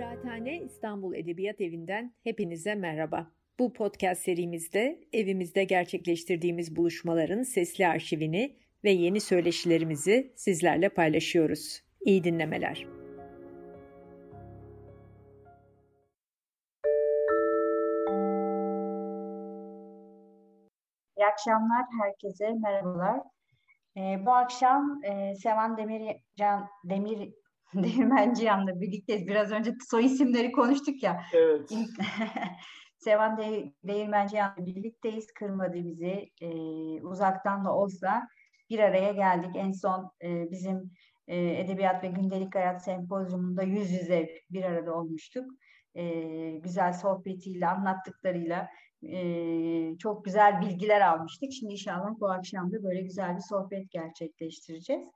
Kıraathane İstanbul Edebiyat Evi'nden hepinize merhaba. Bu podcast serimizde evimizde gerçekleştirdiğimiz buluşmaların sesli arşivini ve yeni söyleşilerimizi sizlerle paylaşıyoruz. İyi dinlemeler. İyi akşamlar herkese, merhabalar. Ee, bu akşam e, Sevan Demircan, Demir Değirmenciyan'la birlikteyiz. Biraz önce soy isimleri konuştuk ya. Evet. Sevan De Değirmenciyan'la birlikteyiz. Kırmadı bizi. E, uzaktan da olsa bir araya geldik. En son e, bizim e, Edebiyat ve Gündelik Hayat Sempozyumunda yüz yüze bir arada olmuştuk. E, güzel sohbetiyle, anlattıklarıyla e, çok güzel bilgiler almıştık. Şimdi inşallah bu akşam da böyle güzel bir sohbet gerçekleştireceğiz.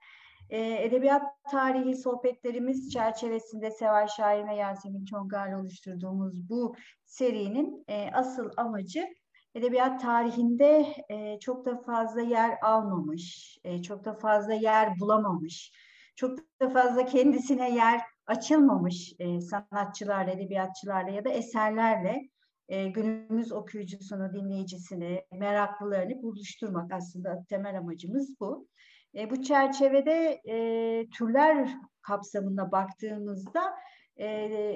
E, edebiyat tarihi sohbetlerimiz çerçevesinde Seval Şahin ve Yasemin Çongar'la oluşturduğumuz bu serinin e, asıl amacı edebiyat tarihinde e, çok da fazla yer almamış, e, çok da fazla yer bulamamış, çok da fazla kendisine yer açılmamış sanatçılarla, edebiyatçılarla ya da eserlerle günümüz okuyucusunu, dinleyicisini, meraklılarını buluşturmak aslında temel amacımız bu. E, bu çerçevede e, türler kapsamında baktığımızda e,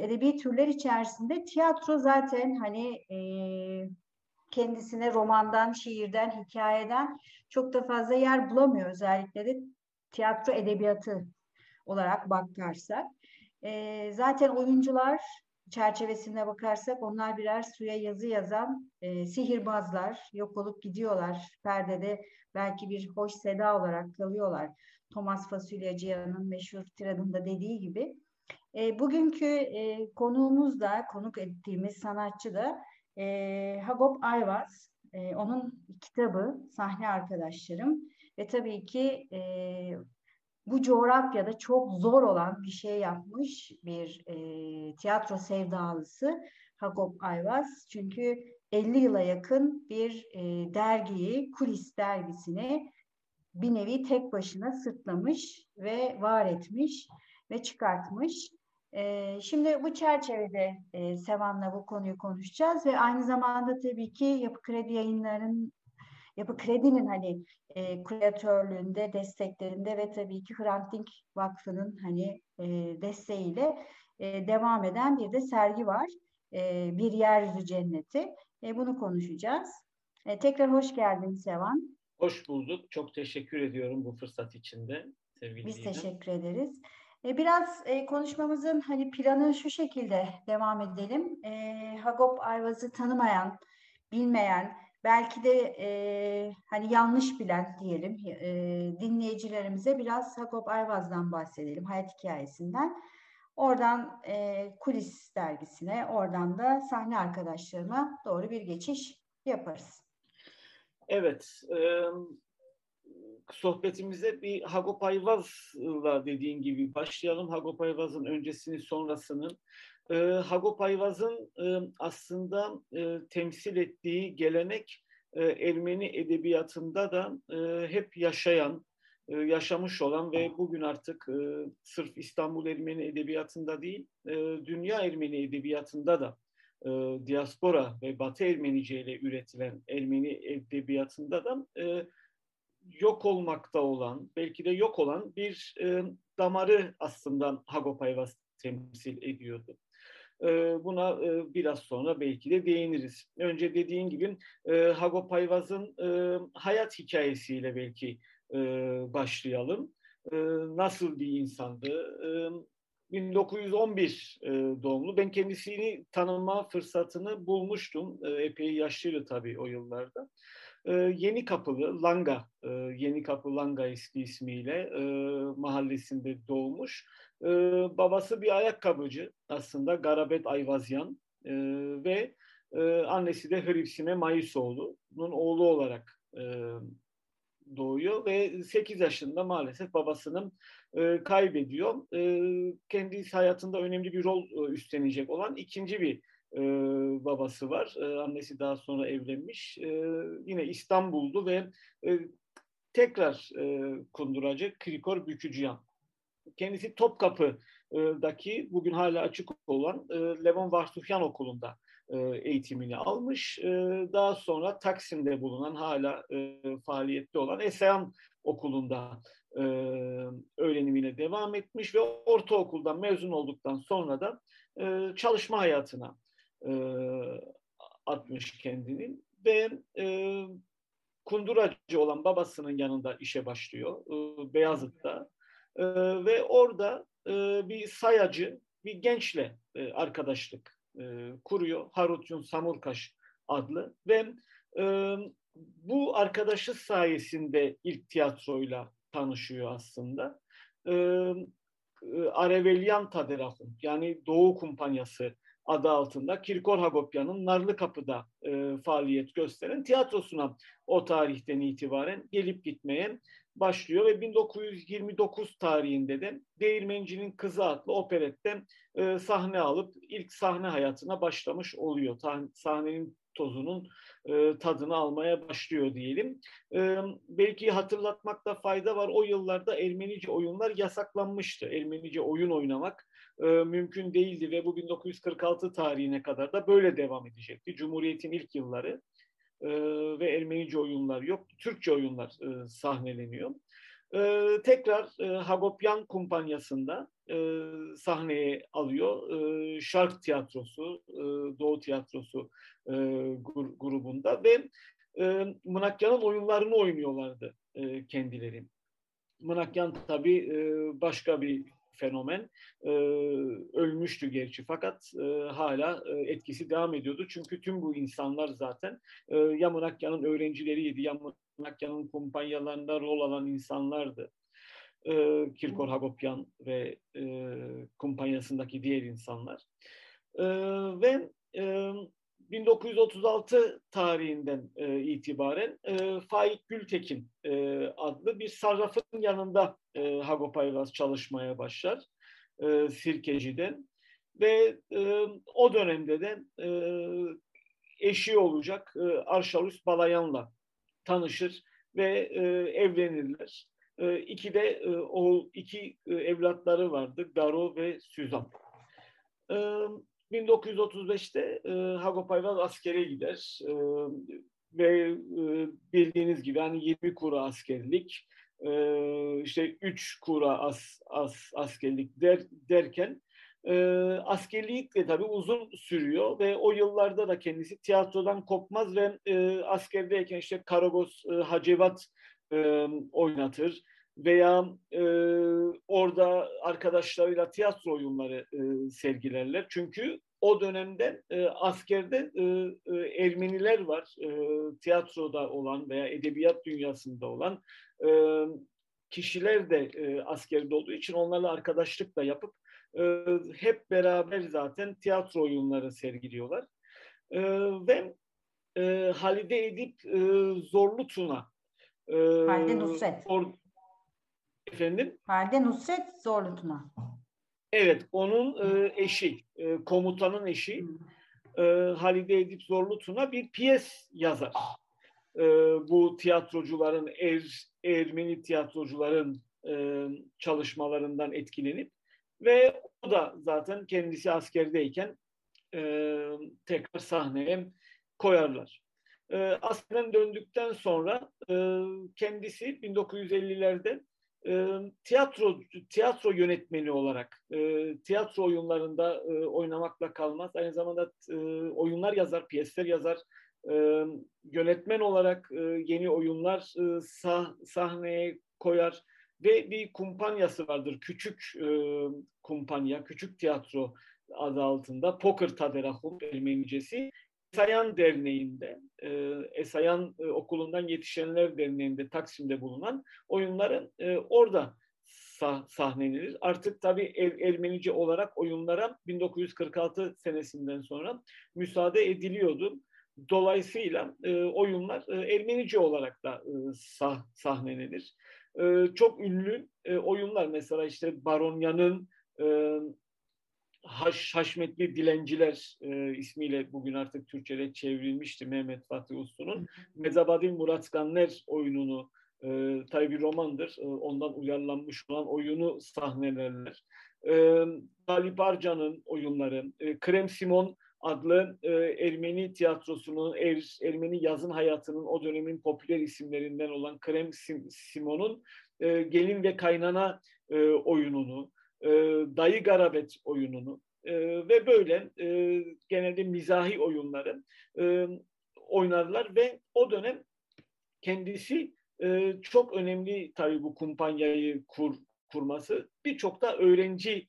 edebi türler içerisinde tiyatro zaten hani e, kendisine romandan, şiirden, hikayeden çok da fazla yer bulamıyor özellikle de tiyatro edebiyatı olarak bakarsak. E, zaten oyuncular çerçevesine bakarsak onlar birer suya yazı yazan e, sihirbazlar, yok olup gidiyorlar. Perdede belki bir hoş seda olarak kalıyorlar. Thomas Fasulyacıyan'ın meşhur tiradında dediği gibi. E, bugünkü e, konuğumuz da, konuk ettiğimiz sanatçı da e, Hagop Ayvaz. E, onun kitabı Sahne Arkadaşlarım ve tabii ki e, bu coğrafyada çok zor olan bir şey yapmış bir e, tiyatro sevdalısı Hagop Ayvaz. Çünkü 50 yıla yakın bir e, dergiyi, Kulis dergisini bir nevi tek başına sırtlamış ve var etmiş ve çıkartmış. E, şimdi bu çerçevede e, Sevan'la bu konuyu konuşacağız ve aynı zamanda tabii ki Yapı Kredi Yayınları'nın Yapı Kredi'nin hani e, kreatörlüğünde, desteklerinde ve tabii ki Hrant Dink Vakfı'nın hani e, desteğiyle e, devam eden bir de sergi var. E, bir Yeryüzü Cenneti. E, bunu konuşacağız. E, tekrar hoş geldin Sevan. Hoş bulduk. Çok teşekkür ediyorum bu fırsat için de. Sevgili Biz Didem. teşekkür ederiz. E, biraz e, konuşmamızın hani planı şu şekilde devam edelim. E, Hagop Ayvaz'ı tanımayan, bilmeyen, belki de e, hani yanlış bilen diyelim e, dinleyicilerimize biraz Hagop Ayvaz'dan bahsedelim, hayat hikayesinden. Oradan e, kulis dergisine, oradan da sahne arkadaşlarıma doğru bir geçiş yaparız. Evet, e, sohbetimize bir Hagop Ayvaz'la dediğin gibi başlayalım. Hagop Ayvaz'ın öncesini sonrasını. E, Hagop Ayvaz'ın e, aslında e, temsil ettiği gelenek e, Ermeni edebiyatında da e, hep yaşayan, e, yaşamış olan ve bugün artık e, sırf İstanbul Ermeni edebiyatında değil, e, dünya Ermeni edebiyatında da e, diaspora ve Batı Ermenice ile üretilen Ermeni edebiyatında da e, yok olmakta olan, belki de yok olan bir e, damarı aslında Hagopayvas temsil ediyordu. E, buna e, biraz sonra belki de değiniriz. Önce dediğin gibi e, Hagopayvaz'ın e, hayat hikayesiyle belki başlayalım. Nasıl bir insandı? E, 1911 e, doğumlu. Ben kendisini tanıma fırsatını bulmuştum. Epey yaşlıydı tabii o yıllarda. Yeni Kapılı, Langa, Yeni Kapı Langa eski ismiyle mahallesinde doğmuş. E, babası bir ayakkabıcı aslında Garabet Ayvazyan e, ve e, annesi de Hripsime Mayisoğlu'nun oğlu olarak e, doğuyor ve 8 yaşında maalesef babasının e, kaybediyor. E, kendisi hayatında önemli bir rol e, üstlenecek olan ikinci bir e, babası var. E, annesi daha sonra evlenmiş. E, yine İstanbul'du ve e, tekrar e, kunduracı Krikor Bükücüyan kendisi Topkapı'daki bugün hala açık olan e, Levon Varsufyan Okulu'nda e, eğitimini almış. E, daha sonra Taksim'de bulunan hala faaliyette olan Esayan Okulu'nda öğrenimine devam etmiş ve ortaokuldan mezun olduktan sonra da çalışma hayatına atmış kendini ve kunduracı olan babasının yanında işe başlıyor Beyazıt'ta e, ve orada e, bir sayacı bir gençle e, arkadaşlık e, kuruyor Harutyun Samurkaş adlı ve e, bu arkadaşı sayesinde ilk tiyatroyla tanışıyor aslında. E, Arevelyan Taderahum yani Doğu Kumpanyası adı altında Kirkor Hagopia'nın Narlı Kapı'da e, faaliyet gösteren tiyatrosuna o tarihten itibaren gelip gitmeye başlıyor ve 1929 tarihinde de Değirmencinin Kızı adlı operette e, sahne alıp ilk sahne hayatına başlamış oluyor. Sahnenin tozunun e, tadını almaya başlıyor diyelim. E, belki hatırlatmakta fayda var. O yıllarda Ermenice oyunlar yasaklanmıştı. Ermenice oyun oynamak e, mümkün değildi ve bu 1946 tarihine kadar da böyle devam edecekti. Cumhuriyet'in ilk yılları e, ve Ermenice oyunlar yok. Türkçe oyunlar e, sahneleniyor. E, tekrar e, Hagopyan kumpanyasında e, sahneye alıyor. E, Şark Tiyatrosu, e, Doğu Tiyatrosu e, grubunda ve e, Mınakyan'ın oyunlarını oynuyorlardı e, kendileri. Mınakyan tabii e, başka bir fenomen. E, ölmüştü gerçi fakat e, hala e, etkisi devam ediyordu. Çünkü tüm bu insanlar zaten e, ya Mınakya'nın öğrencileriydi ya Mınakya'nın kumpanyalarında rol alan insanlardı. E, Kirkor Hagopyan ve e, kumpanyasındaki diğer insanlar. E, ve e, 1936 tarihinden e, itibaren e, Faik Gültekin e, adlı bir sarrafın yanında e, Hagopayvaz çalışmaya başlar e, Sirkeci'den ve e, o dönemde de e, eşi olacak e, Arşalus Balayan'la tanışır ve e, evlenirler. E, iki de e, o iki e, evlatları vardı Garo ve Süzan. E, 1935'te e, Hagopayvaz askere gider. E, ve e, bildiğiniz gibi hani 20 kura askerlik e, işte 3 kura as, as, askerlik der, derken e, askerlik de tabii uzun sürüyor ve o yıllarda da kendisi tiyatrodan kopmaz ve e, askerdeyken işte Karagos e, Hacevat e, oynatır veya e, orada arkadaşlarıyla tiyatro oyunları e, sergilerler. Çünkü o dönemde e, askerde e, e, Ermeniler var, e, tiyatroda olan veya edebiyat dünyasında olan e, kişiler de e, askerde olduğu için onlarla arkadaşlık da yapıp e, hep beraber zaten tiyatro oyunları sergiliyorlar. E, ve e, Halide Edip e, Zorlu Tuna. E, Halide Nusret. Or, efendim? Halide Nusret Zorlu Tuna. Evet, onun e, eşi, e, komutanın eşi e, Halide Edip Zorlu Tuna bir piyes yazar. E, bu tiyatrocuların, er, Ermeni tiyatrocuların e, çalışmalarından etkilenip ve o da zaten kendisi askerdeyken e, tekrar sahneye koyarlar. E, askerden döndükten sonra e, kendisi 1950'lerde e, tiyatro tiyatro yönetmeni olarak e, tiyatro oyunlarında e, oynamakla kalmaz. Aynı zamanda e, oyunlar yazar, piyesler yazar. E, yönetmen olarak e, yeni oyunlar e, sah sahneye koyar ve bir kumpanyası vardır. Küçük e, kumpanya, küçük tiyatro adı altında Poker Taderahum Ermenicesi. Esayan Derneği'nde, e, Esayan e, Okulu'ndan Yetişenler Derneği'nde Taksim'de bulunan oyunların e, orada sah sahnenilir. Artık tabii er Ermenice olarak oyunlara 1946 senesinden sonra müsaade ediliyordu. Dolayısıyla e, oyunlar e, Ermenice olarak da e, sah sahnenilir. E, çok ünlü e, oyunlar mesela işte Baronya'nın e, Haş, Haşmetli Dilenciler e, ismiyle bugün artık Türkçe'de çevrilmişti Mehmet Fatih Uslu'nun. Mezabadil Muratkanler oyununu E, tabii bir romandır. E, ondan uyarlanmış olan oyunu sahnelerler. E, Galip Arcan'ın oyunları, e, Krem Simon adlı e, Ermeni tiyatrosunun, er, Ermeni yazın hayatının o dönemin popüler isimlerinden olan Krem Simon'un e, Gelin ve Kaynana e, oyununu, e, Dayı Garabet oyununu e, ve böyle e, genelde mizahi oyunları e, oynarlar ve o dönem kendisi e, çok önemli tabii bu kumpanyayı kur, kurması. Birçok da öğrenci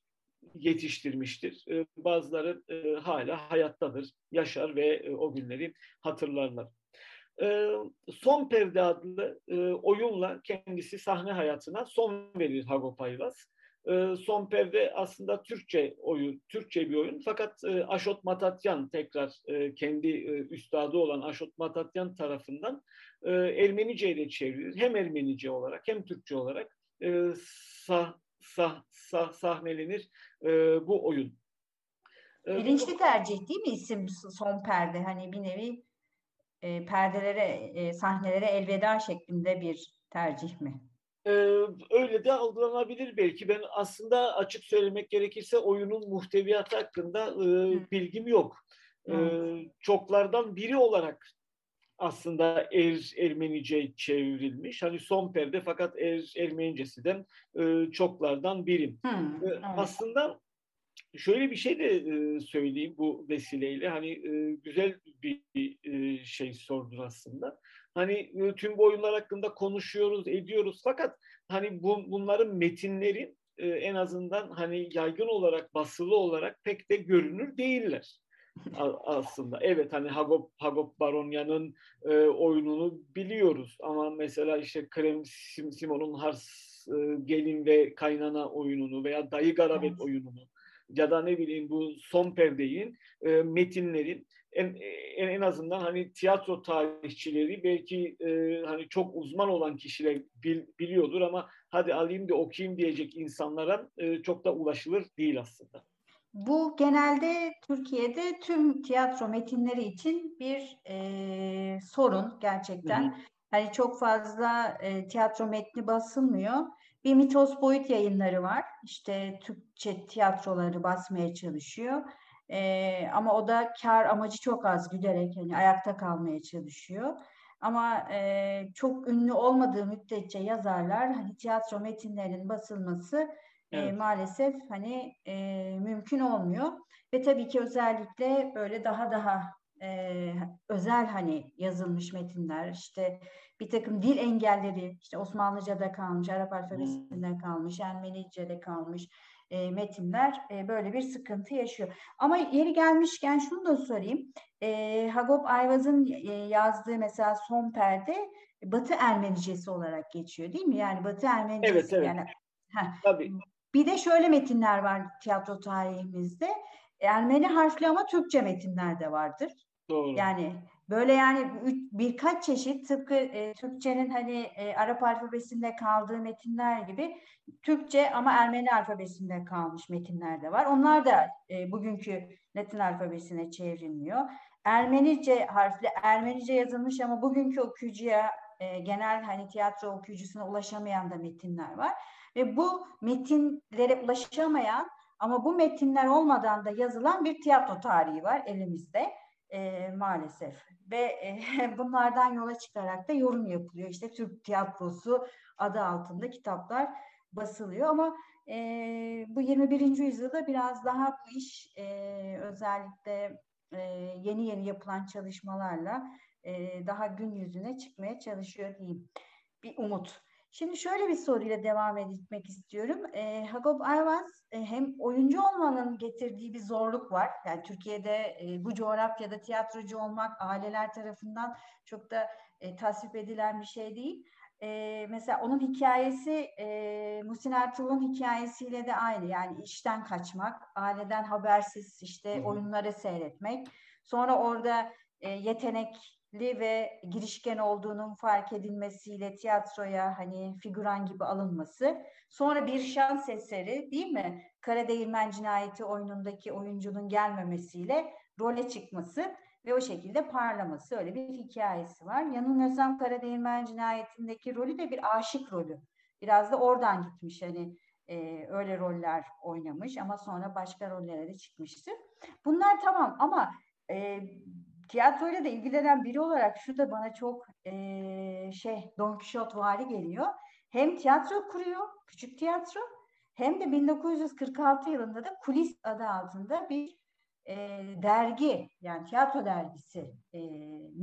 yetiştirmiştir. E, bazıları e, hala hayattadır, yaşar ve e, o günleri hatırlarlar. E, Son Perde adlı e, oyunla kendisi sahne hayatına son verir Hagop Ayvaz. E, Son Perde aslında Türkçe oyun, Türkçe bir oyun. Fakat e, Aşot Matatyan tekrar e, kendi e, üstadı olan Aşot Matatyan tarafından e, Ermenice ile çevrilir. Hem Ermenice olarak hem Türkçe olarak e, sah, sah, sah, sahnelenir e, bu oyun. Bilinçli tercih değil mi isim Son Perde? Hani bir nevi e, perdelere, e, sahnelere elveda şeklinde bir tercih mi? Ee, öyle de algılanabilir belki. Ben aslında açık söylemek gerekirse oyunun muhteviyatı hakkında e, bilgim yok. Ee, çoklardan biri olarak aslında Er Ermenice çevrilmiş. Hani son perde fakat Er Ermenicesi de e, çoklardan birim. Hmm, evet. Aslında şöyle bir şey de e, söyleyeyim bu vesileyle. Hani e, güzel bir e, şey sordun aslında. Hani e, tüm bu oyunlar hakkında konuşuyoruz, ediyoruz fakat hani bu, bunların metinleri e, en azından hani yaygın olarak, basılı olarak pek de görünür değiller aslında. Evet hani Hagop, Hagop Baronya'nın e, oyununu biliyoruz ama mesela işte Krem Simon'un Hars e, Gelin ve Kaynana oyununu veya Dayı Garabet evet. oyununu ya da ne bileyim bu son perdeyin e, metinlerin en, en en azından hani tiyatro tarihçileri belki e, hani çok uzman olan kişiler bil, biliyordur ama hadi alayım da okuyayım diyecek insanlara e, çok da ulaşılır değil aslında. Bu genelde Türkiye'de tüm tiyatro metinleri için bir e, sorun gerçekten. Hı hı. Hani çok fazla e, tiyatro metni basılmıyor. Bir mitos boyut yayınları var. İşte Türkçe tiyatroları basmaya çalışıyor. E, ama o da kar amacı çok az güderek hani ayakta kalmaya çalışıyor. Ama e, çok ünlü olmadığı müddetçe yazarlar hani tiyatro metinlerinin basılması evet. e, maalesef hani e, mümkün olmuyor. Ve tabii ki özellikle böyle daha daha e, özel hani yazılmış metinler işte bir takım dil engelleri işte Osmanlıca'da kalmış, Arap alfabesinde hmm. kalmış, Ermenice'de kalmış e, metinler e, böyle bir sıkıntı yaşıyor. Ama yeri gelmişken şunu da sorayım. E, Hagop Ayvaz'ın e, yazdığı mesela Son Perde Batı Ermenicesi olarak geçiyor değil mi? Yani Batı Ermenicesi. Evet, evet. Yani, heh. Tabii. Bir de şöyle metinler var tiyatro tarihimizde. Ermeni harfli ama Türkçe metinler de vardır. Doğru. Yani böyle yani birkaç çeşit tıpkı e, Türkçenin hani e, Arap alfabesinde kaldığı metinler gibi Türkçe ama Ermeni alfabesinde kalmış metinler de var. Onlar da e, bugünkü Latin alfabesine çevrilmiyor. Ermenice harfli, Ermenice yazılmış ama bugünkü okuyucuya e, genel hani tiyatro okuyucusuna ulaşamayan da metinler var. Ve bu metinlere ulaşamayan ama bu metinler olmadan da yazılan bir tiyatro tarihi var elimizde e, maalesef. Ve e, bunlardan yola çıkarak da yorum yapılıyor. İşte Türk tiyatrosu adı altında kitaplar basılıyor ama e, bu 21. yüzyılda biraz daha bu iş e, özellikle e, yeni yeni yapılan çalışmalarla e, daha gün yüzüne çıkmaya çalışıyor diyeyim. Bir umut. Şimdi şöyle bir soruyla devam etmek istiyorum. E, Hagop Ayvaz e, hem oyuncu olmanın getirdiği bir zorluk var. Yani Türkiye'de e, bu coğrafyada tiyatrocu olmak aileler tarafından çok da e, tasvip edilen bir şey değil. E, mesela onun hikayesi e, Muhsin Ertuğrul'un hikayesiyle de aynı. Yani işten kaçmak, aileden habersiz işte Hı-hı. oyunları seyretmek. Sonra orada e, yetenek ve girişken olduğunun fark edilmesiyle tiyatroya hani figüran gibi alınması. Sonra bir şans eseri değil mi? Kara Değirmen Cinayeti oyunundaki oyuncunun gelmemesiyle role çıkması ve o şekilde parlaması öyle bir hikayesi var. Yanılmıyorsam Karadeğirmen cinayetindeki rolü de bir aşık rolü. Biraz da oradan gitmiş hani e, öyle roller oynamış ama sonra başka rollere de çıkmıştı. Bunlar tamam ama e, tiyatroyla da ilgilenen biri olarak şu da bana çok e, şey Don Quixote vari geliyor. Hem tiyatro kuruyor, küçük tiyatro hem de 1946 yılında da Kulis adı altında bir e, dergi yani tiyatro dergisi e,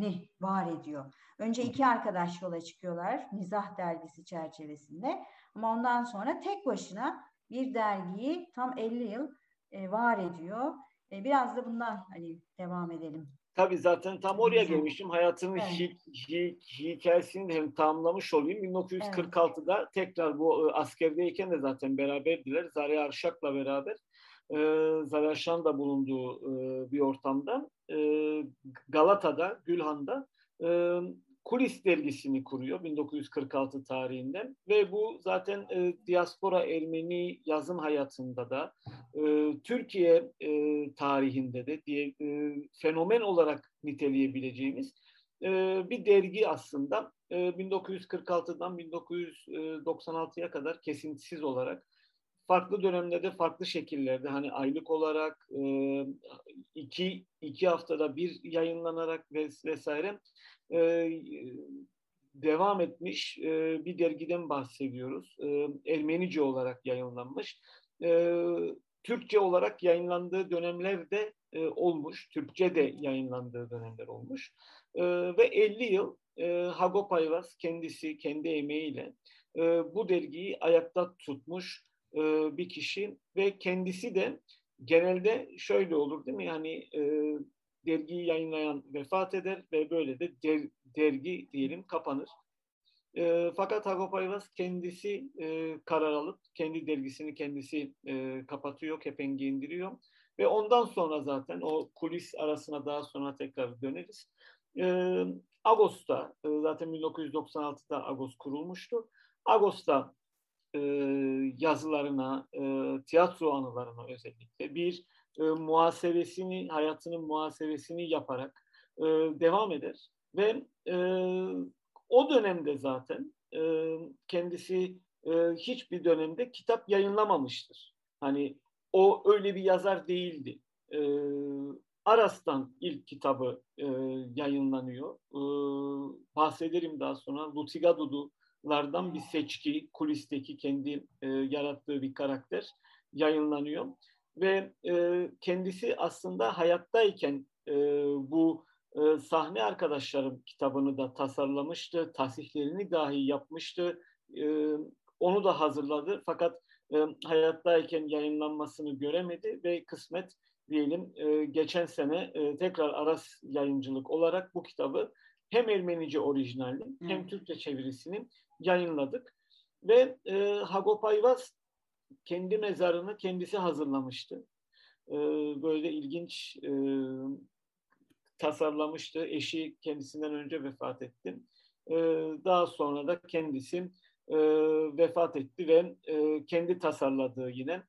ni var ediyor. Önce iki arkadaş yola çıkıyorlar Mizah dergisi çerçevesinde ama ondan sonra tek başına bir dergiyi tam 50 yıl e, var ediyor. E, biraz da bundan hani devam edelim. Tabii zaten tam oraya gelmişim. Hayatının evet. hi, hi, hikayesini hem tamamlamış olayım. 1946'da evet. tekrar bu askerdeyken de zaten beraberdiler. Zariye Arşak'la beraber e, Zaraşan da bulunduğu e, bir ortamda e, Galata'da, Gülhan'da e, Kulis dergisini kuruyor 1946 tarihinden ve bu zaten e, diaspora Ermeni yazım hayatında da e, Türkiye e, tarihinde de diye e, fenomen olarak niteleyebileceğimiz e, bir dergi aslında. E, 1946'dan 1996'ya kadar kesintisiz olarak farklı dönemlerde farklı şekillerde hani aylık olarak e, iki iki haftada bir yayınlanarak vesaire e, devam etmiş e, bir dergiden bahsediyoruz. E, Ermenice olarak yayınlanmış. E, Türkçe olarak yayınlandığı dönemlerde e, olmuş. Türkçe de yayınlandığı dönemler olmuş. E, ve 50 yıl e, Hagop Ayvaz kendisi kendi emeğiyle e, bu dergiyi ayakta tutmuş e, bir kişi ve kendisi de genelde şöyle olur değil mi? Yani e, dergiyi yayınlayan vefat eder ve böyle de der, dergi diyelim kapanır. E, fakat Hagop Ayvaz kendisi e, karar alıp kendi dergisini kendisi e, kapatıyor, kepengi indiriyor. Ve ondan sonra zaten o kulis arasına daha sonra tekrar döneriz. E, Ağustos'ta, e, zaten 1996'da Ağustos kurulmuştu. Ağustos'ta e, yazılarına, e, tiyatro anılarına özellikle bir e, muhasebesini, hayatının muhasebesini yaparak e, devam eder. Ve e, o dönemde zaten e, kendisi e, hiçbir dönemde kitap yayınlamamıştır. Hani o öyle bir yazar değildi. E, Aras'tan ilk kitabı e, yayınlanıyor. E, bahsederim daha sonra. Lutiga Dudu'lardan bir seçki, kulisteki kendi e, yarattığı bir karakter yayınlanıyor ve e, kendisi aslında hayattayken e, bu e, sahne arkadaşlarım kitabını da tasarlamıştı, tasihlerini dahi yapmıştı, e, onu da hazırladı. Fakat e, hayattayken yayınlanmasını göremedi ve kısmet diyelim e, geçen sene e, tekrar Aras yayıncılık olarak bu kitabı hem Ermenice orijinalini hmm. hem Türkçe çevirisini yayınladık. Ve e, Hagop Ayvaz kendi mezarını kendisi hazırlamıştı. E, böyle ilginç e, tasarlamıştı. Eşi kendisinden önce vefat etti. E, daha sonra da kendisi e, vefat etti ve e, kendi tasarladığı yine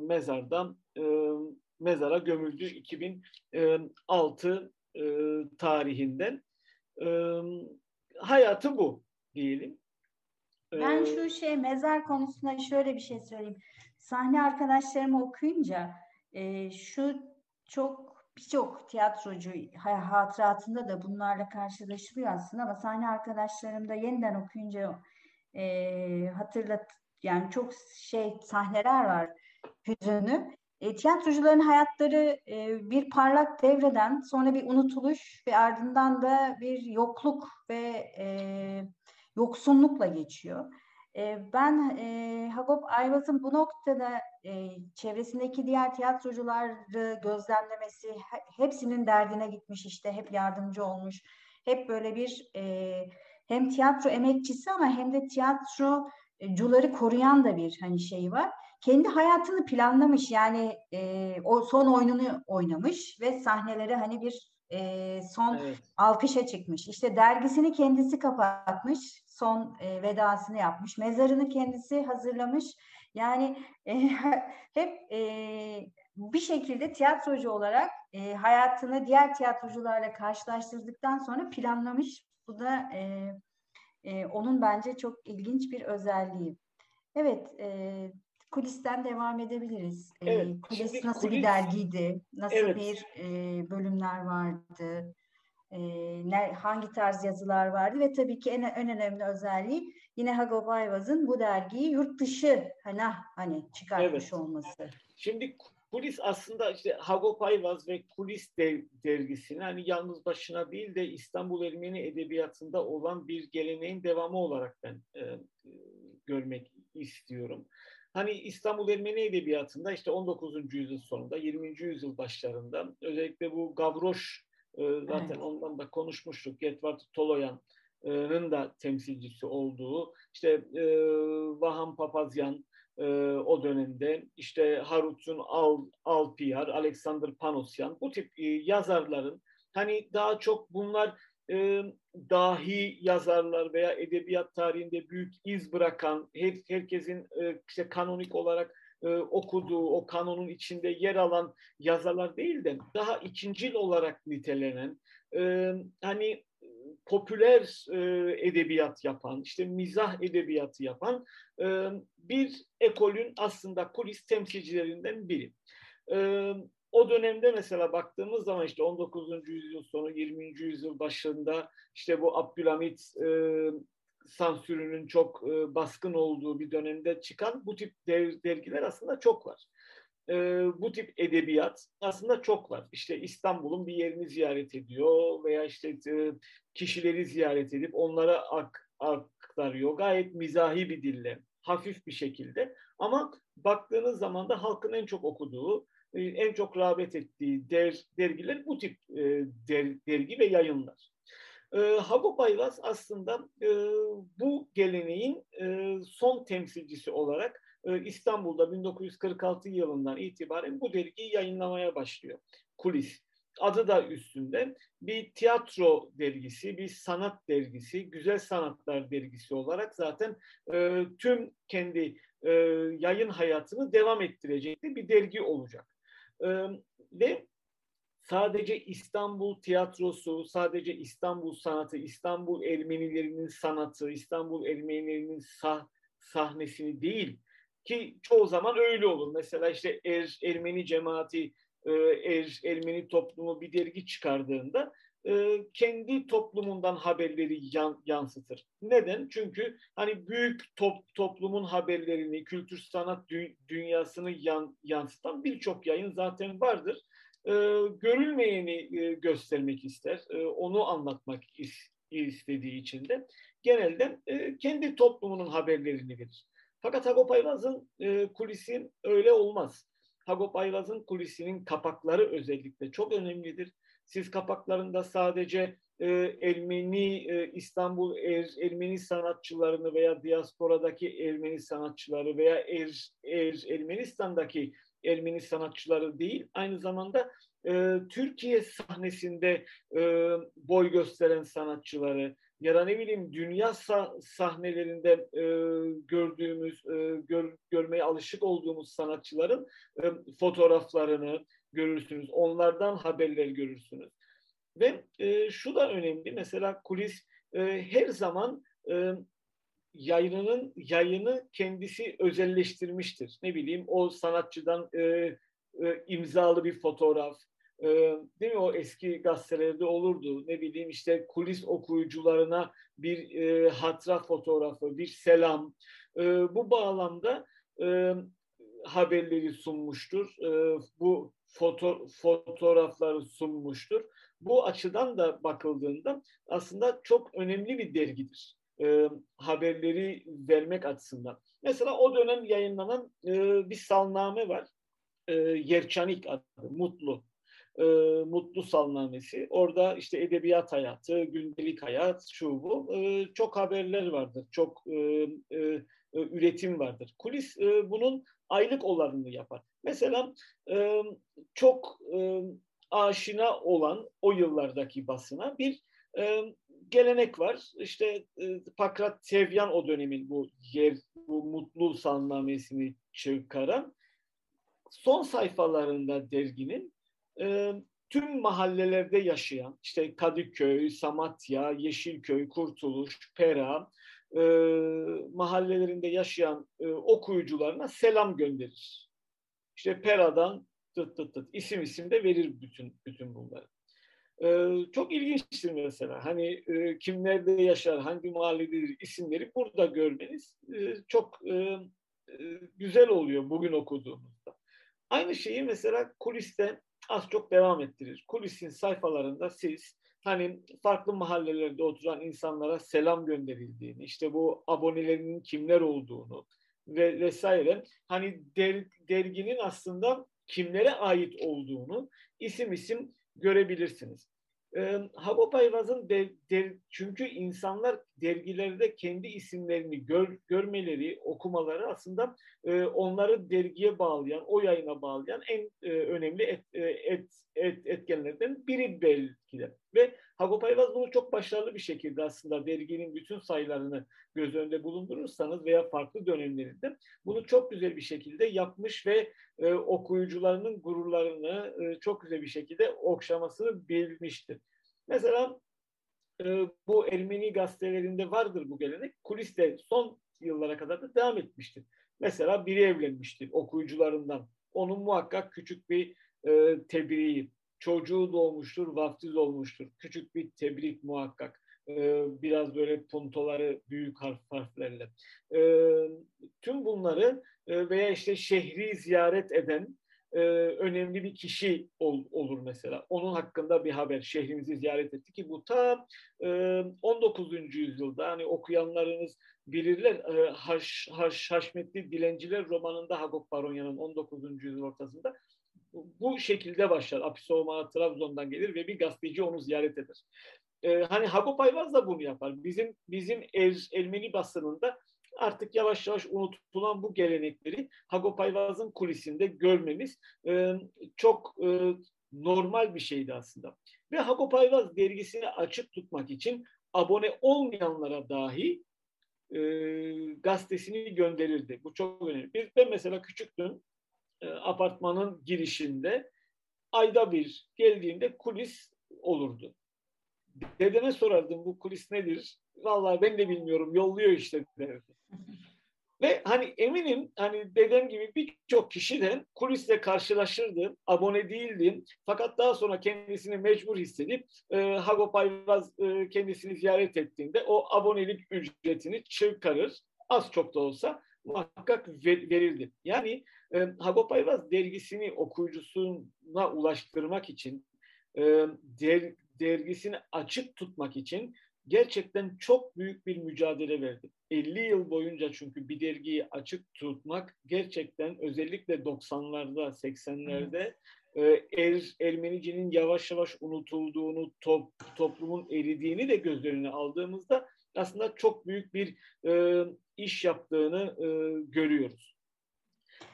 mezardan mezara gömüldü 2006 e, tarihinden. Hayatı bu diyelim. Ben ee, şu şey mezar konusunda şöyle bir şey söyleyeyim. Sahne arkadaşlarımı okuyunca e, şu çok birçok tiyatrocu hatıratında da bunlarla karşılaşılıyor aslında ama sahne arkadaşlarım da yeniden okuyunca e, hatırlat yani çok şey sahneler var hüzünlü. E, tiyatrocuların hayatları e, bir parlak devreden sonra bir unutuluş ve ardından da bir yokluk ve e, yoksunlukla geçiyor. E, ben e, Hagop Ayvaz'ın bu noktada e, çevresindeki diğer tiyatrocuları gözlemlemesi, hepsinin derdine gitmiş işte, hep yardımcı olmuş. Hep böyle bir hem tiyatro emekçisi ama hem de tiyatrocuları koruyan da bir hani şey var. Kendi hayatını planlamış yani e, o son oyununu oynamış ve sahneleri hani bir e, son evet. alkışa çıkmış. İşte dergisini kendisi kapatmış, son e, vedasını yapmış. Mezarını kendisi hazırlamış. Yani e, hep e, bir şekilde tiyatrocu olarak e, hayatını diğer tiyatrocularla karşılaştırdıktan sonra planlamış. Bu da e, e, onun bence çok ilginç bir özelliği. Evet, e, kulisten devam edebiliriz. Evet, e, kulis nasıl kulis, bir dergiydi? Nasıl evet. bir e, bölümler vardı? E, ne, hangi tarz yazılar vardı? Ve tabii ki en, en önemli özelliği yine Hagop Ayvaz'ın bu dergiyi yurt dışı hani, hani çıkartmış evet. olması. Şimdi Kulis aslında işte Hagop Ayvaz ve Kulis de, dergisini hani yalnız başına değil de İstanbul Ermeni Edebiyatı'nda olan bir geleneğin devamı olarak ben e, e görmek istiyorum. Hani İstanbul Ermeni Edebiyatı'nda işte 19. yüzyıl sonunda 20. yüzyıl başlarında özellikle bu Gavroş e, zaten evet. ondan da konuşmuştuk. Getvart Toloyan'ın da temsilcisi olduğu işte e, Vahan Papazyan e, o dönemde işte Harutun Al, Alpiyar, Alexander Panosyan bu tip yazarların hani daha çok bunlar e, dahi yazarlar veya edebiyat tarihinde büyük iz bırakan, her, herkesin e, işte kanonik olarak e, okuduğu, o kanonun içinde yer alan yazarlar değil de daha ikincil olarak nitelenen, e, hani popüler e, edebiyat yapan, işte mizah edebiyatı yapan e, bir ekolün aslında kulis temsilcilerinden biri. E, o dönemde mesela baktığımız zaman işte 19. yüzyıl sonu 20. yüzyıl başında işte bu Abdülhamit e, sansürünün çok e, baskın olduğu bir dönemde çıkan bu tip der, dergiler aslında çok var. E, bu tip edebiyat aslında çok var. İşte İstanbul'un bir yerini ziyaret ediyor veya işte e, kişileri ziyaret edip onlara ak, aktarıyor. Gayet mizahi bir dille, hafif bir şekilde. Ama baktığınız zaman da halkın en çok okuduğu, e, en çok rağbet ettiği der, dergiler bu tip e, der, dergi ve yayınlar. E, Hagop Ayvaz aslında e, bu geleneğin e, son temsilcisi olarak e, İstanbul'da 1946 yılından itibaren bu dergiyi yayınlamaya başlıyor. Kulis. Adı da üstünde bir tiyatro dergisi, bir sanat dergisi, güzel sanatlar dergisi olarak zaten e, tüm kendi e, yayın hayatını devam ettirecek bir dergi olacak. E, ve sadece İstanbul tiyatrosu, sadece İstanbul sanatı, İstanbul Ermenilerinin sanatı, İstanbul Ermenilerinin sah sahnesini değil ki çoğu zaman öyle olur. Mesela işte er, Ermeni cemaati, er, Ermeni toplumu bir dergi çıkardığında e, kendi toplumundan haberleri yan, yansıtır. Neden? Çünkü hani büyük top, toplumun haberlerini, kültür sanat dü, dünyasını yan, yansıtan birçok yayın zaten vardır. E, görülmeyeni e, göstermek ister, e, onu anlatmak istediği için de genelde e, kendi toplumunun haberlerini verir. Fakat Hagop Ayvaz'ın e, kulisi öyle olmaz. Hagop Ayvaz'ın kulisinin kapakları özellikle çok önemlidir. Siz kapaklarında sadece e, Ermeni e, İstanbul er, Ermeni sanatçılarını veya diasporadaki Ermeni sanatçıları veya er, er, Ermenistan'daki Ermeni sanatçıları değil, aynı zamanda e, Türkiye sahnesinde e, boy gösteren sanatçıları, ya da ne bileyim dünya sah- sahnelerinde e, gördüğümüz, e, gör, görmeye alışık olduğumuz sanatçıların e, fotoğraflarını görürsünüz. Onlardan haberler görürsünüz. Ve e, şu da önemli. Mesela kulis e, her zaman e, yayınının yayını kendisi özelleştirmiştir. Ne bileyim o sanatçıdan e, e, imzalı bir fotoğraf, e, değil mi o eski gazetelerde olurdu ne bileyim işte kulis okuyucularına bir e, hatıra fotoğrafı bir selam e, bu bağlamda e, haberleri sunmuştur e, bu foto, fotoğrafları sunmuştur bu açıdan da bakıldığında aslında çok önemli bir dergidir e, haberleri vermek açısından mesela o dönem yayınlanan e, bir salname var e, Yerçanik adı, Mutlu e, Mutlu Salnamesi. Orada işte edebiyat hayatı, gündelik hayat, şu bu. E, çok haberler vardır, çok e, e, e, üretim vardır. Kulis e, bunun aylık olanını yapar. Mesela e, çok e, aşina olan o yıllardaki basına bir e, gelenek var. İşte e, Pakrat Tevyan o dönemin bu yer bu mutlu salnamesini çıkaran son sayfalarında derginin e, tüm mahallelerde yaşayan işte Kadıköy, Samatya, Yeşilköy, Kurtuluş, Pera e, mahallelerinde yaşayan e, okuyucularına selam gönderir. İşte Pera'dan tıt tıt tıt isim isim de verir bütün bütün bunları. Ee, çok ilginçtir mesela. Hani e, kim nerede yaşar, hangi mahallededir isimleri burada görmeniz e, çok e, e, güzel oluyor bugün okuduğumuzda. Aynı şeyi mesela kuliste az çok devam ettirir. Kulisin sayfalarında siz hani farklı mahallelerde oturan insanlara selam gönderildiğini, işte bu abonelerinin kimler olduğunu ve vesaire hani der, derginin aslında kimlere ait olduğunu isim isim görebilirsiniz. E, Hagop Ayvaz'ın de, de, çünkü insanlar dergilerde kendi isimlerini gör, görmeleri, okumaları aslında e, onları dergiye bağlayan, o yayına bağlayan en e, önemli et, e, et, et, etkenlerden biri belki de. Ve Hagop Ayvaz bunu çok başarılı bir şekilde aslında derginin bütün sayılarını göz önünde bulundurursanız veya farklı dönemlerinde bunu çok güzel bir şekilde yapmış ve e, okuyucularının gururlarını e, çok güzel bir şekilde okşamasını bilmiştir. Mesela e, bu Ermeni gazetelerinde vardır bu gelenek. Kuliste son yıllara kadar da devam etmiştir. Mesela biri evlenmiştir okuyucularından. Onun muhakkak küçük bir e, tebriği, çocuğu doğmuştur, vaftiz olmuştur. Küçük bir tebrik muhakkak. E, biraz böyle puntoları büyük harf harflerle. E, tüm bunları e, veya işte şehri ziyaret eden e, önemli bir kişi ol, olur mesela. Onun hakkında bir haber. Şehrimizi ziyaret etti ki bu ta e, 19. yüzyılda hani okuyanlarınız bilirler. E, Haş, Haş, Haşmetli Dilenciler romanında Hagop Baronya'nın 19. yüzyıl ortasında bu şekilde başlar. Apisoma Trabzon'dan gelir ve bir gazeteci onu ziyaret eder. Ee, hani Hagop Ayvaz da bunu yapar. Bizim bizim er, Ermeni basınında artık yavaş yavaş unutulan bu gelenekleri Hagop Ayvaz'ın kulisinde görmemiz e, çok e, normal bir şeydi aslında. Ve Hagop Ayvaz dergisini açık tutmak için abone olmayanlara dahi e, gazetesini gönderirdi. Bu çok önemli. Biz, ben mesela küçüktüm e, apartmanın girişinde ayda bir geldiğinde kulis olurdu. Dedeme sorardım bu kulis nedir? Vallahi ben de bilmiyorum yolluyor işte. Ve hani eminim hani dedem gibi birçok kişiden kulisle karşılaşırdı, abone değildi. Fakat daha sonra kendisini mecbur hissedip e, Hago Payvaz e, kendisini ziyaret ettiğinde o abonelik ücretini çıkarır. Az çok da olsa muhakkak ver, verildi. Yani e, Hagop Ayvaz dergisini okuyucusuna ulaştırmak için, e, der, dergisini açık tutmak için gerçekten çok büyük bir mücadele verdi. 50 yıl boyunca çünkü bir dergiyi açık tutmak gerçekten özellikle 90'larda, 80'lerde e, er, Ermenicinin yavaş yavaş unutulduğunu, top, toplumun eridiğini de göz önüne aldığımızda aslında çok büyük bir e, iş yaptığını e, görüyoruz.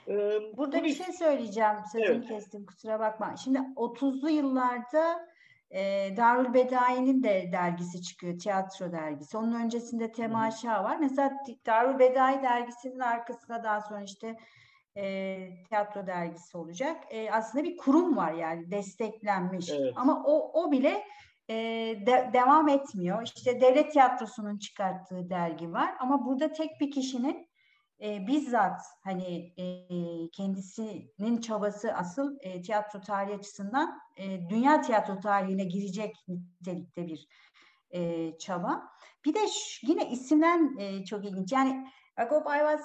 E, Burada bu bir şey söyleyeceğim. Sözünü evet. kestim kusura bakma. Şimdi 30'lu yıllarda e, Darül Bedai'nin de dergisi çıkıyor. Tiyatro dergisi. Onun öncesinde Temaşa var. Mesela Darül Bedai dergisinin arkasında daha sonra işte e, tiyatro dergisi olacak. E, aslında bir kurum var yani desteklenmiş. Evet. Ama o, o bile e, de, devam etmiyor. İşte devlet tiyatrosunun çıkarttığı dergi var ama burada tek bir kişinin e, bizzat hani e, kendisinin çabası asıl e, tiyatro tarihi açısından e, dünya tiyatro tarihine girecek nitelikte bir e, çaba. Bir de yine isimden e, çok ilginç. Yani Agop Ayvaz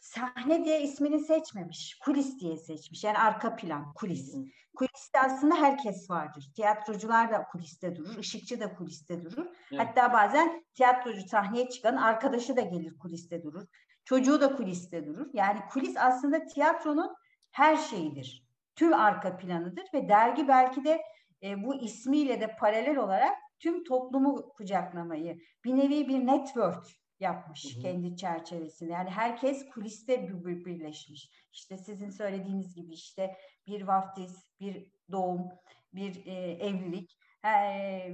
sahne diye ismini seçmemiş. Kulis diye seçmiş. Yani arka plan, kulis. Hı. Kuliste aslında herkes vardır. Tiyatrocular da kuliste durur, ışıkçı da kuliste durur. Evet. Hatta bazen tiyatrocu sahneye çıkan arkadaşı da gelir kuliste durur. Çocuğu da kuliste durur. Yani kulis aslında tiyatronun her şeyidir. Tüm arka planıdır ve dergi belki de e, bu ismiyle de paralel olarak tüm toplumu kucaklamayı, bir nevi bir network yapmış hı hı. kendi çerçevesinde. Yani herkes kuliste bir, birleşmiş. İşte sizin söylediğiniz gibi işte bir vaftiz, bir doğum, bir e, evlilik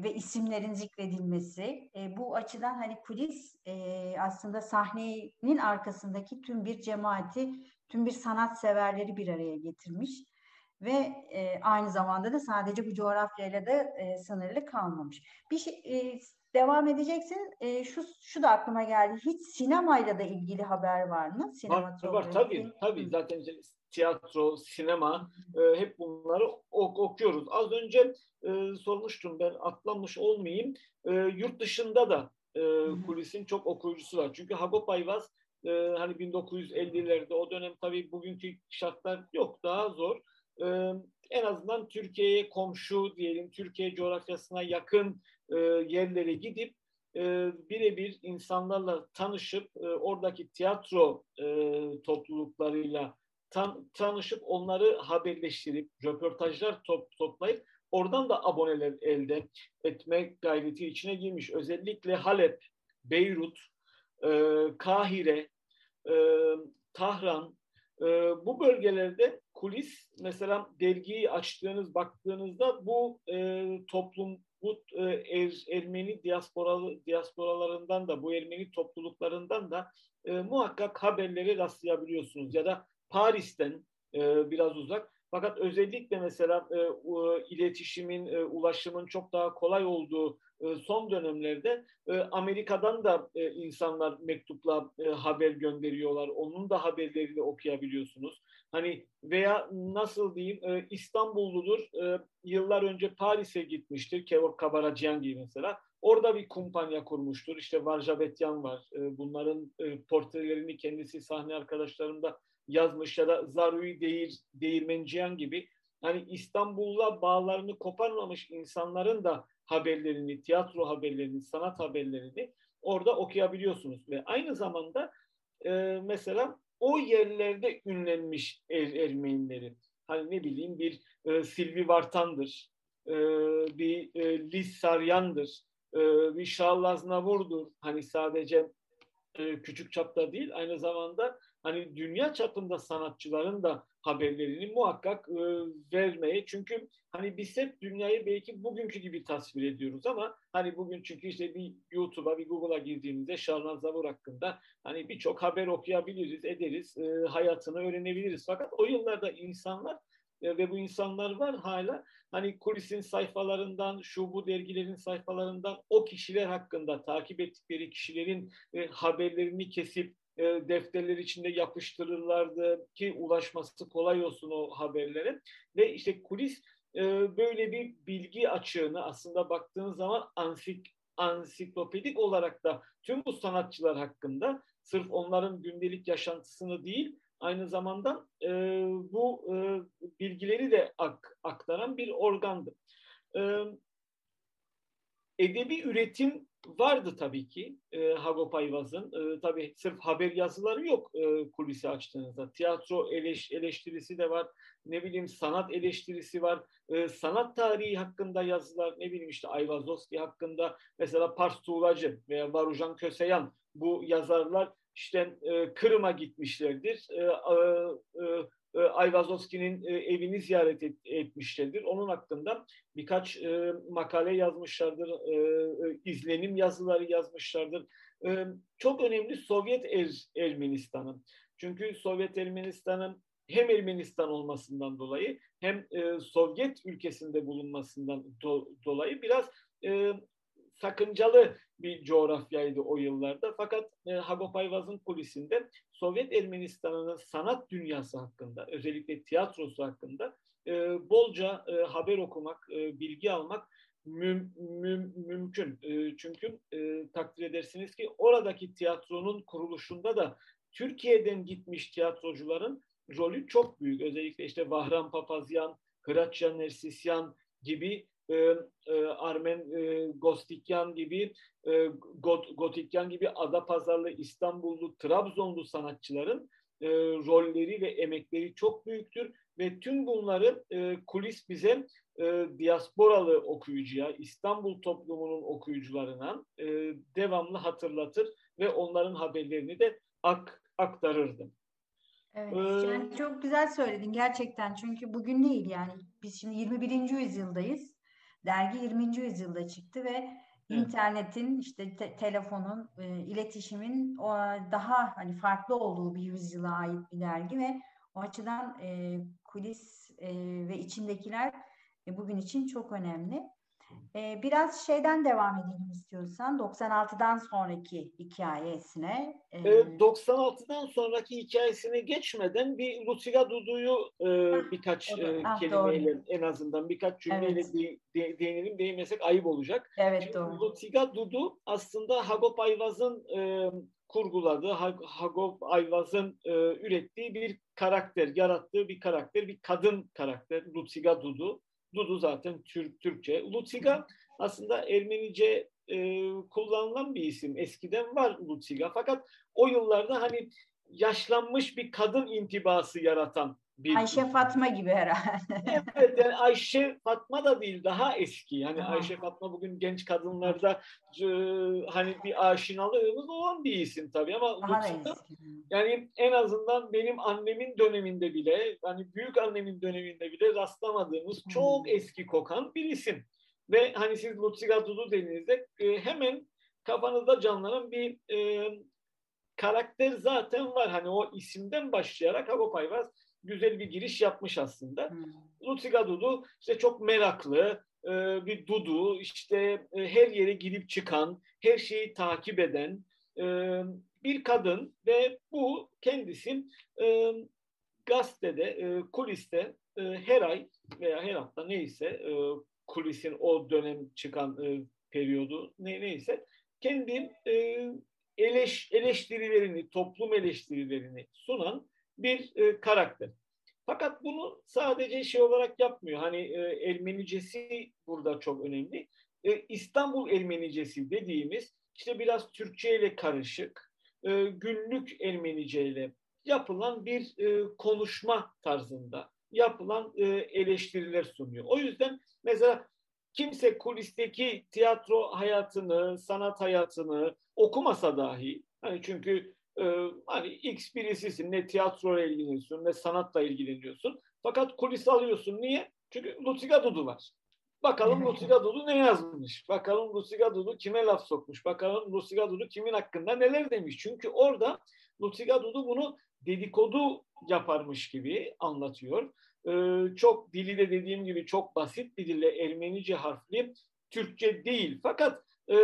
ve isimlerin zikredilmesi. E, bu açıdan hani kulis e, aslında sahnenin arkasındaki tüm bir cemaati, tüm bir sanat severleri bir araya getirmiş ve e, aynı zamanda da sadece bu coğrafyayla da e, sınırlı kalmamış. Bir şey e, devam edeceksin. E, şu şu da aklıma geldi. Hiç sinemayla da ilgili haber var mı? Sinema var, var tabii tabii. Zaten tiyatro, sinema e, hep bunları ok okuyoruz. Az önce e, sormuştum ben atlamış olmayayım. E, yurt dışında da e, kulisin çok okuyucusu var. Çünkü Hagop Ayvaz e, hani 1950'lerde o dönem tabii bugünkü şartlar yok daha zor. E, en azından Türkiye'ye komşu diyelim Türkiye coğrafyasına yakın e, yerlere gidip e, birebir insanlarla tanışıp e, oradaki tiyatro e, topluluklarıyla tan tanışıp onları haberleştirip röportajlar top toplayıp oradan da aboneler elde etme gayreti içine girmiş. Özellikle Halep, Beyrut, e, Kahire, e, Tahran e, bu bölgelerde kulis mesela dergiyi açtığınız baktığınızda bu e, toplum bu e, er, Ermeni diasporalı diasporalarından da bu Ermeni topluluklarından da e, muhakkak haberleri rastlayabiliyorsunuz ya da Paris'ten e, biraz uzak. Fakat özellikle mesela e, iletişimin, e, ulaşımın çok daha kolay olduğu e, son dönemlerde e, Amerika'dan da e, insanlar mektupla e, haber gönderiyorlar. Onun da haberlerini okuyabiliyorsunuz. Hani veya nasıl diyeyim e, İstanbulludur. E, yıllar önce Paris'e gitmiştir. Kevork Kabaracian gibi mesela. Orada bir kumpanya kurmuştur. İşte Varjavetyan var. E, bunların e, portrelerini kendisi sahne arkadaşlarımda yazmış ya da Zarui Değir, Değirmenciyan gibi hani İstanbul'la bağlarını koparmamış insanların da haberlerini, tiyatro haberlerini, sanat haberlerini orada okuyabiliyorsunuz. Ve aynı zamanda e, mesela o yerlerde ünlenmiş er, Ermenileri. Hani ne bileyim bir e, Silvi Vartan'dır, e, bir e, Lis Saryan'dır, e, bir Şahlaz Navur'dur. Hani sadece e, küçük çapta değil aynı zamanda hani dünya çapında sanatçıların da haberlerini muhakkak e, vermeye çünkü hani biz hep dünyayı belki bugünkü gibi tasvir ediyoruz ama hani bugün çünkü işte bir YouTube'a bir Google'a girdiğimizde Şarnaz Zavur hakkında hani birçok haber okuyabiliriz, ederiz, e, hayatını öğrenebiliriz. Fakat o yıllarda insanlar e, ve bu insanlar var hala hani kulisin sayfalarından, şu bu dergilerin sayfalarından o kişiler hakkında takip ettikleri kişilerin e, haberlerini kesip e, defterler içinde yapıştırırlardı ki ulaşması kolay olsun o haberlere. Ve işte kulis e, böyle bir bilgi açığını aslında baktığınız zaman ansik, ansiklopedik olarak da tüm bu sanatçılar hakkında sırf onların gündelik yaşantısını değil aynı zamanda e, bu e, bilgileri de ak, aktaran bir organdı. E, edebi üretim vardı tabii ki e, Hagop Ayvaz'ın. E, tabii sırf haber yazıları yok e, kulisi açtığınızda. Tiyatro eleş, eleştirisi de var. Ne bileyim sanat eleştirisi var. E, sanat tarihi hakkında yazılar. Ne bileyim işte Ayvazovski hakkında. Mesela Pars Tuğlacı veya Varujan Köseyan bu yazarlar işte e, Kırım'a gitmişlerdir. E, e, e, Ayvazovski'nin e, evini ziyaret et, etmişlerdir. Onun hakkında birkaç e, makale yazmışlardır, e, e, izlenim yazıları yazmışlardır. E, çok önemli Sovyet er, Ermenistan'ın. Çünkü Sovyet Ermenistan'ın hem Ermenistan olmasından dolayı hem e, Sovyet ülkesinde bulunmasından do, dolayı biraz e, sakıncalı bir coğrafyaydı o yıllarda. Fakat e, Hagop Ayvaz'ın kulisinde Sovyet Ermenistan'ın sanat dünyası hakkında, özellikle tiyatrosu hakkında e, bolca e, haber okumak, e, bilgi almak müm, müm, mümkün. E, çünkü e, takdir edersiniz ki oradaki tiyatronun kuruluşunda da Türkiye'den gitmiş tiyatrocuların rolü çok büyük. Özellikle işte Vahran Papazyan, Hıratça Nersisyan gibi e, e, Armen e, Gostikyan gibi e, Got, Gotikyan gibi Adapazarlı, İstanbullu, Trabzonlu sanatçıların e, rolleri ve emekleri çok büyüktür ve tüm bunları e, kulis bize e, diasporalı okuyucuya, İstanbul toplumunun okuyucularına e, devamlı hatırlatır ve onların haberlerini de ak, aktarırdı. Evet, ee, yani çok güzel söyledin gerçekten çünkü bugün değil yani biz şimdi 21. yüzyıldayız Dergi 20. yüzyılda çıktı ve internetin işte te- telefonun, e, iletişimin o, daha hani farklı olduğu bir yüzyıla ait bir dergi ve O açıdan e, kulis e, ve içindekiler e, bugün için çok önemli. Ee, biraz şeyden devam edelim istiyorsan. 96'dan sonraki hikayesine. E... Ee, 96'dan sonraki hikayesine geçmeden bir Luciga Dudu'yu e, birkaç e, ah, kelimeyle doğru. en azından birkaç cümleyle evet. de, de, değinelim değinmesek ayıp olacak. Evet Şimdi doğru. Luciga Dudu aslında Hagop Ayvaz'ın e, kurguladığı, Hagop Ayvaz'ın e, ürettiği bir karakter, yarattığı bir karakter, bir kadın karakter Luciga Dudu. Dudu zaten Türk, Türkçe. Lutsiga aslında Ermenice e, kullanılan bir isim. Eskiden var Lutsiga. Fakat o yıllarda hani yaşlanmış bir kadın intibası yaratan bir... Ayşe Fatma gibi herhalde. evet yani Ayşe Fatma da değil daha eski. Yani Aha. Ayşe Fatma bugün genç kadınlarda e, hani bir aşinalığımız olan bir isim tabii ama Lutsiga, yani en azından benim annemin döneminde bile hani büyük annemin döneminde bile rastlamadığımız hmm. çok eski kokan bir isim. Ve hani siz Lutsiga Dudu dediğinizde e, hemen kafanızda canlanan bir e, karakter zaten var. Hani o isimden başlayarak Agopayvaz güzel bir giriş yapmış aslında. Hmm. Lutsiga Dudu işte çok meraklı e, bir Dudu, işte e, her yere gidip çıkan, her şeyi takip eden e, bir kadın ve bu kendisi e, gazetede, e, kuliste e, her ay veya her hafta neyse e, kulisin o dönem çıkan e, periyodu ne, neyse kendi e, eleş, eleştirilerini, toplum eleştirilerini sunan bir e, karakter. Fakat bunu sadece şey olarak yapmıyor. Hani e, Ermenicesi burada çok önemli. E, İstanbul Ermenicesi dediğimiz işte biraz Türkçe ile karışık, e, günlük Ermenice ile yapılan bir e, konuşma tarzında yapılan e, eleştiriler sunuyor. O yüzden mesela kimse kulisteki tiyatro hayatını, sanat hayatını okumasa dahi hani çünkü e, hani X birisisin ne tiyatro ile ilgileniyorsun ne sanatla ilgileniyorsun. Fakat kulis alıyorsun. Niye? Çünkü Lutsiga Dudu var. Bakalım Lutsiga Dudu ne yazmış? Bakalım Lutsiga Dudu kime laf sokmuş? Bakalım Lutsiga Dudu kimin hakkında neler demiş? Çünkü orada Lutsiga Dudu bunu dedikodu yaparmış gibi anlatıyor. Ee, çok dili de dediğim gibi çok basit bir dille Ermenice harfli Türkçe değil. Fakat e,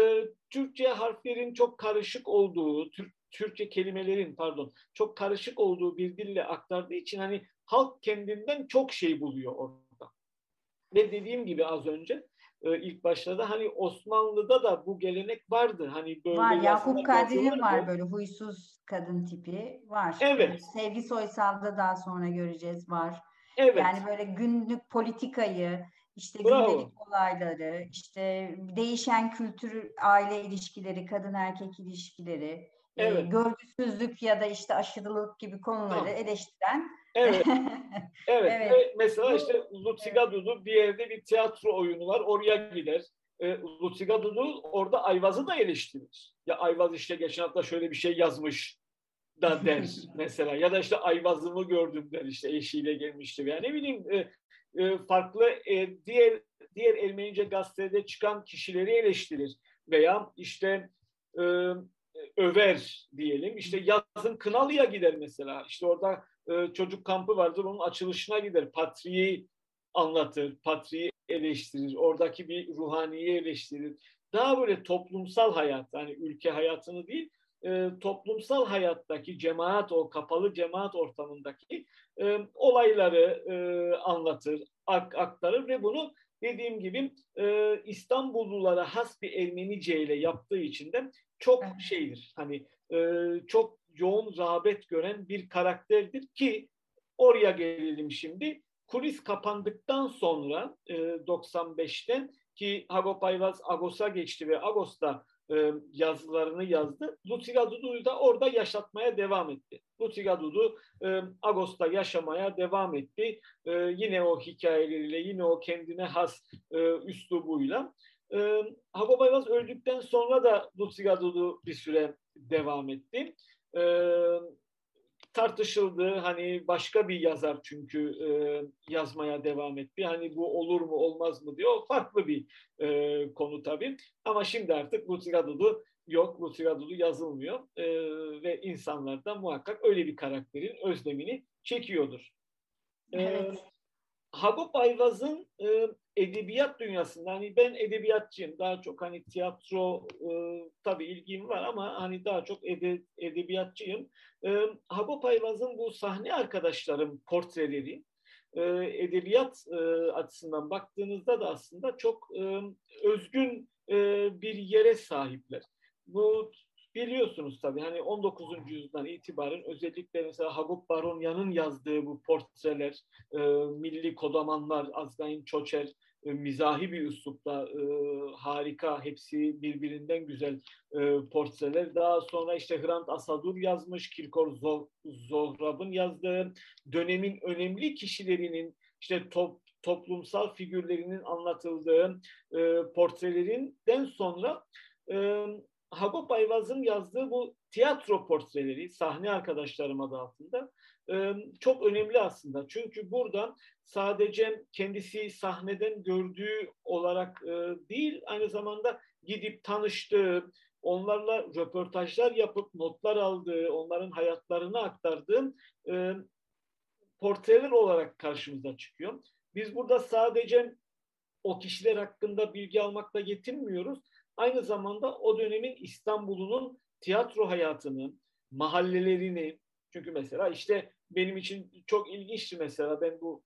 Türkçe harflerin çok karışık olduğu, Türk Türkçe kelimelerin pardon çok karışık olduğu bir dille aktardığı için hani halk kendinden çok şey buluyor orada. Ve dediğim gibi az önce e, ilk başta da hani Osmanlı'da da bu gelenek vardı. Hani böyle var Yakup Kadri'nin var böyle huysuz kadın tipi var. Evet. Sevgi Soysal'da daha sonra göreceğiz var. Evet. Yani böyle günlük politikayı, işte Bravo. gündelik olayları, işte değişen kültür, aile ilişkileri, kadın erkek ilişkileri, evet. e, görgüsüzlük ya da işte aşırılık gibi konuları tamam. eleştiren. Evet. evet. evet. Ve mesela işte Lutsiga Dudu bir yerde bir tiyatro oyunu var. Oraya gider. E, Lutsiga Dudu orada Ayvaz'ı da eleştirir. Ya Ayvaz işte geçen hafta şöyle bir şey yazmış da der mesela. Ya da işte Ayvaz'ımı gördüm der işte eşiyle gelmişti. Yani ne bileyim e, e, farklı e, diğer diğer Ermenice gazetede çıkan kişileri eleştirir. Veya işte e, över diyelim. İşte yazın Kınalı'ya gider mesela. İşte orada e, çocuk kampı vardır. Onun açılışına gider. Patriği anlatır. Patriği eleştirir. Oradaki bir ruhaniyi eleştirir. Daha böyle toplumsal hayat, yani ülke hayatını değil, e, toplumsal hayattaki cemaat, o kapalı cemaat ortamındaki e, olayları e, anlatır, aktarır ve bunu dediğim gibi e, İstanbullulara has bir Ermenice ile yaptığı için de çok şeydir. Hani e, çok yoğun rağbet gören bir karakterdir ki oraya gelelim şimdi. Kulis kapandıktan sonra e, 95'ten ki Hagop Ayvaz Agos'a geçti ve Agos'ta e, yazılarını yazdı. Lutsiga Dudu'yu da orada yaşatmaya devam etti. Lutsiga Dudu e, Agos'ta yaşamaya devam etti. E, yine o hikayeleriyle, yine o kendine has e, üslubuyla. E, Hagop Ayvaz öldükten sonra da Lutsiga Dudu bir süre devam etti. E, tartışıldı. Hani başka bir yazar çünkü e, yazmaya devam etti. Hani bu olur mu olmaz mı diyor. Farklı bir e, konu tabii. Ama şimdi artık Lutfi Gadudu yok. Lucy Anadolu yazılmıyor. E, ve insanlar da muhakkak öyle bir karakterin özlemini çekiyordur. E, evet. Hagop Ayvaz'ın e, edebiyat dünyasında hani ben edebiyatçıyım daha çok hani tiyatro e, tabii ilgim var ama hani daha çok ede, edebiyatçıyım. E, Hagop Ayvaz'ın bu sahne arkadaşlarım portreleri e, edebiyat e, açısından baktığınızda da aslında çok e, özgün e, bir yere sahipler. Bu biliyorsunuz tabii hani 19. yüzyıldan itibaren özellikle mesela Hagop Baronya'nın yazdığı bu portreler, e, milli kodamanlar, Azgain Çoçer, e, mizahi bir üslupta e, harika, hepsi birbirinden güzel e, portreler. Daha sonra işte Hrant Asadur yazmış, Kirkor Zohrab'ın yazdığı dönemin önemli kişilerinin işte top, toplumsal figürlerinin anlatıldığı e, portrelerinden sonra e, Hagop Ayvaz'ın yazdığı bu tiyatro portreleri, sahne arkadaşlarım adı altında çok önemli aslında. Çünkü buradan sadece kendisi sahneden gördüğü olarak değil, aynı zamanda gidip tanıştığı, onlarla röportajlar yapıp notlar aldığı, onların hayatlarını aktardığım portreler olarak karşımıza çıkıyor. Biz burada sadece o kişiler hakkında bilgi almakla yetinmiyoruz. Aynı zamanda o dönemin İstanbul'unun tiyatro hayatını, mahallelerini, çünkü mesela işte benim için çok ilginçti mesela ben bu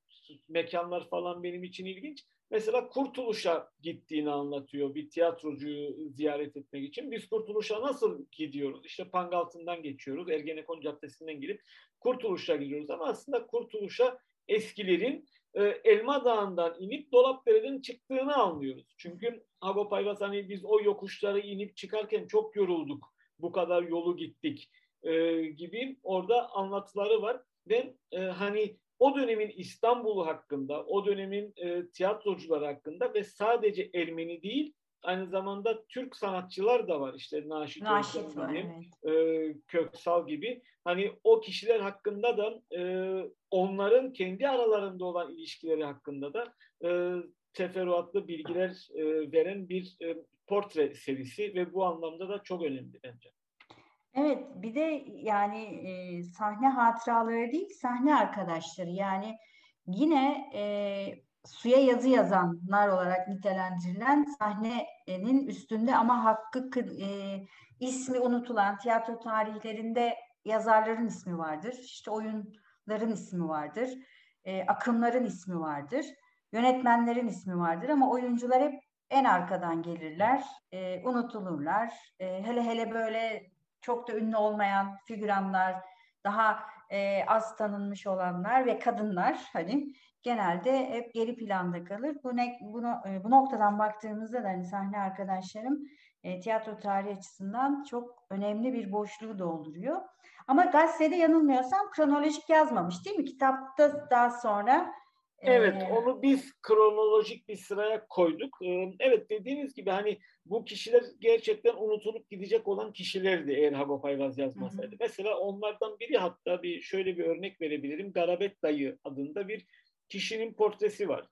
mekanlar falan benim için ilginç. Mesela Kurtuluş'a gittiğini anlatıyor bir tiyatrocuyu ziyaret etmek için. Biz Kurtuluş'a nasıl gidiyoruz? İşte Pangaltı'ndan geçiyoruz, Ergenekon Caddesi'nden girip Kurtuluş'a gidiyoruz. Ama aslında Kurtuluş'a eskilerin e, Elma Dağı'ndan inip Dolapdere'den çıktığını anlıyoruz. Çünkü Agop Ayvaz hani biz o yokuşları inip çıkarken çok yorulduk. Bu kadar yolu gittik e, gibi orada anlatıları var. Ve e, hani o dönemin İstanbul'u hakkında, o dönemin e, tiyatrocuları hakkında ve sadece Ermeni değil, aynı zamanda Türk sanatçılar da var. İşte Naşit, Naşit var, gibi, evet. e, Köksal gibi. Hani o kişiler hakkında da e, onların kendi aralarında olan ilişkileri hakkında da e, teferruatlı bilgiler e, veren bir e, portre serisi ve bu anlamda da çok önemli bence. Evet, bir de yani e, sahne hatıraları değil, sahne arkadaşları. Yani yine e, suya yazı yazanlar olarak nitelendirilen sahnenin üstünde ama hakkı e, ismi unutulan tiyatro tarihlerinde yazarların ismi vardır. İşte oyunların ismi vardır. E, akımların ismi vardır. Yönetmenlerin ismi vardır ama oyuncular hep en arkadan gelirler, e, unutulurlar. E, hele hele böyle çok da ünlü olmayan figüranlar, daha e, az tanınmış olanlar ve kadınlar hani genelde hep geri planda kalır. Bu ne, bunu, e, bu noktadan baktığımızda da hani sahne arkadaşlarım e, tiyatro tarihi açısından çok önemli bir boşluğu dolduruyor. Ama gazetede yanılmıyorsam kronolojik yazmamış değil mi? Kitapta daha sonra Evet, onu biz kronolojik bir sıraya koyduk. Evet dediğiniz gibi hani bu kişiler gerçekten unutulup gidecek olan kişilerdi eğer Hagop Ayvaz yazmasaydı. Hı hı. Mesela onlardan biri hatta bir şöyle bir örnek verebilirim. Garabet Dayı adında bir kişinin portresi var.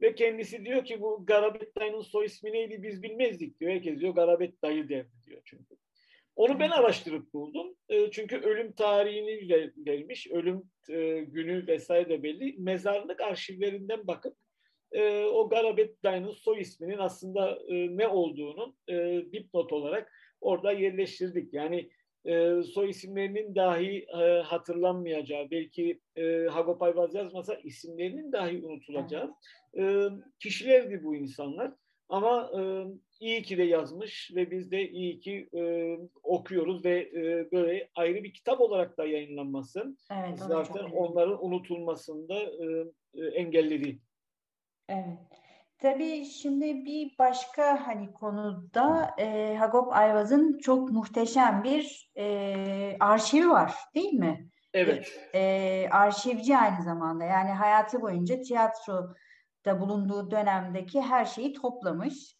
Ve kendisi diyor ki bu Garabet Dayı'nın soy ismi neydi biz bilmezdik diyor. Herkes diyor Garabet Dayı derdi diyor çünkü. Onu ben araştırıp buldum. E, çünkü ölüm tarihini vermiş, ölüm e, günü vesaire de belli. Mezarlık arşivlerinden bakıp e, o Garabet Dayı'nın soy isminin aslında ne olduğunu dipnot olarak orada yerleştirdik. Yani soy isimlerinin dahi hatırlanmayacağı, belki e, Hagop Ayvaz yazmasa isimlerinin dahi unutulacağı kişilerdi bu insanlar. Ama e, iyi ki de yazmış ve biz de iyi ki e, okuyoruz ve e, böyle ayrı bir kitap olarak da yayınlanması evet, zaten onların unutulmasında e, e, engelledi. Evet. Tabii şimdi bir başka hani konuda e, Hagop Ayvaz'ın çok muhteşem bir e, arşivi var değil mi? Evet. E, arşivci aynı zamanda yani hayatı boyunca tiyatro da bulunduğu dönemdeki her şeyi toplamış.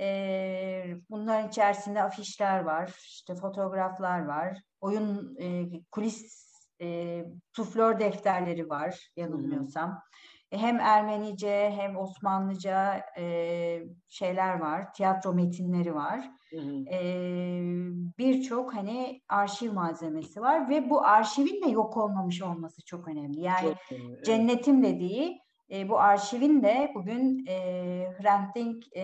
E, bunların içerisinde afişler var, işte fotoğraflar var, oyun e, kulis e, suflör defterleri var yanılmıyorsam. E, hem Ermenice hem Osmanlıca e, şeyler var, tiyatro metinleri var. E, Birçok hani arşiv malzemesi var ve bu arşivin de yok olmamış olması çok önemli. Yani çok önemli, cennetim dediği e, bu arşivin de bugün e, Hrant Dink e,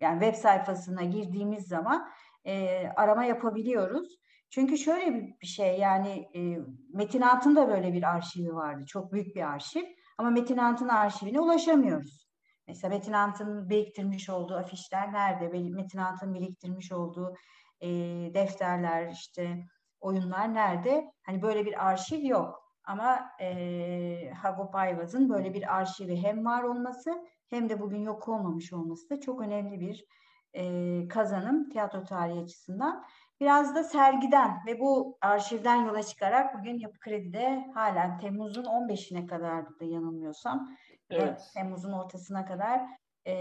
yani web sayfasına girdiğimiz zaman e, arama yapabiliyoruz. Çünkü şöyle bir şey yani e, Metin Altın da böyle bir arşivi vardı. Çok büyük bir arşiv. Ama Metin Altın arşivine ulaşamıyoruz. Mesela Metin Altın biriktirmiş olduğu afişler nerede? Metin Altın biriktirmiş olduğu e, defterler, işte oyunlar nerede? Hani böyle bir arşiv yok. Ama e, Hagop Ayvaz'ın böyle bir arşivi hem var olması hem de bugün yok olmamış olması da çok önemli bir e, kazanım tiyatro tarihi açısından. Biraz da sergiden ve bu arşivden yola çıkarak bugün Yapı Kredi'de hala Temmuz'un 15'ine kadar da yanılmıyorsam evet. Temmuz'un ortasına kadar e,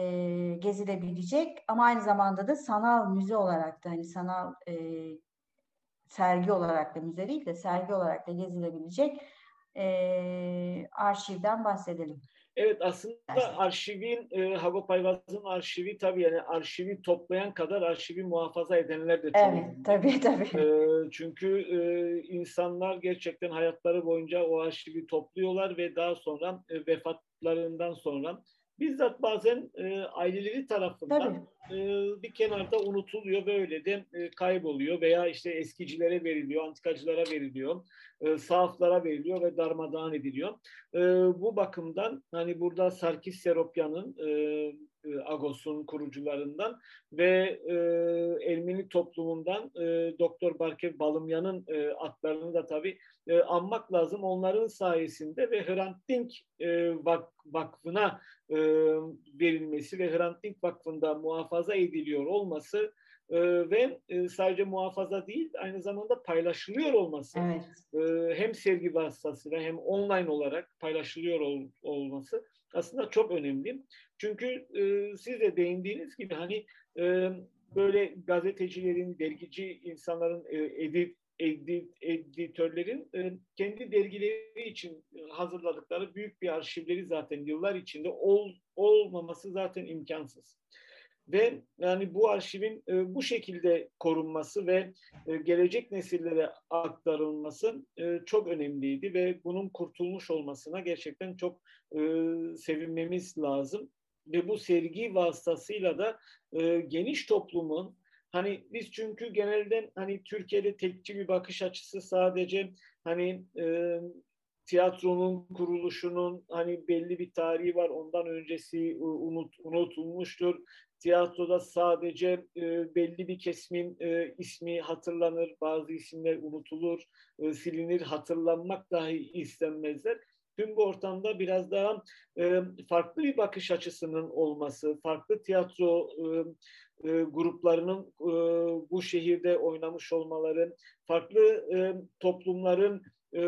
gezilebilecek ama aynı zamanda da sanal müze olarak da hani sanal e, sergi olarak da müze değil de sergi olarak da gezilebilecek e, arşivden bahsedelim. Evet aslında arşivin, e, Hagop Ayvaz'ın arşivi tabii yani arşivi toplayan kadar arşivi muhafaza edenler de çok. Evet tabii tabii. E, çünkü e, insanlar gerçekten hayatları boyunca o arşivi topluyorlar ve daha sonra e, vefatlarından sonra bizzat bazen e, aileleri tarafından e, bir kenarda unutuluyor ve öyle de e, kayboluyor veya işte eskicilere veriliyor, antikacılara veriliyor, e, sahaflara veriliyor ve darmadağın ediliyor. E, bu bakımdan hani burada Sarkis Seropyan'ın e, e, Agos'un kurucularından ve e, Ermeni toplumundan e, Doktor Barkev Balımyan'ın e, adlarını da tabii e, anmak lazım. Onların sayesinde ve Hrant Dink e, vak, Vakfı'na e, verilmesi ve Hrant Dink Vakfı'nda muhafaza ediliyor olması e, ve e, sadece muhafaza değil aynı zamanda paylaşılıyor olması evet. e, hem sergi vasıtasıyla hem online olarak paylaşılıyor ol, olması aslında çok önemli. Çünkü e, siz de değindiğiniz gibi hani e, böyle gazetecilerin, dergici insanların, e, edit, edit, editörlerin e, kendi dergileri için hazırladıkları büyük bir arşivleri zaten yıllar içinde ol, olmaması zaten imkansız. Ve yani bu arşivin e, bu şekilde korunması ve e, gelecek nesillere aktarılması e, çok önemliydi ve bunun kurtulmuş olmasına gerçekten çok e, sevinmemiz lazım. Ve bu sergi vasıtasıyla da e, geniş toplumun Hani biz çünkü genelde hani Türkiye'de tekçi bir bakış açısı sadece hani e, tiyatronun kuruluşunun hani belli bir tarihi var. Ondan öncesi unut, unutulmuştur. Tiyatroda sadece e, belli bir kesimin e, ismi hatırlanır, bazı isimler unutulur, e, silinir, hatırlanmak dahi istenmezler. Tüm bu ortamda biraz daha e, farklı bir bakış açısının olması, farklı tiyatro e, e, gruplarının e, bu şehirde oynamış olmaları, farklı e, toplumların e,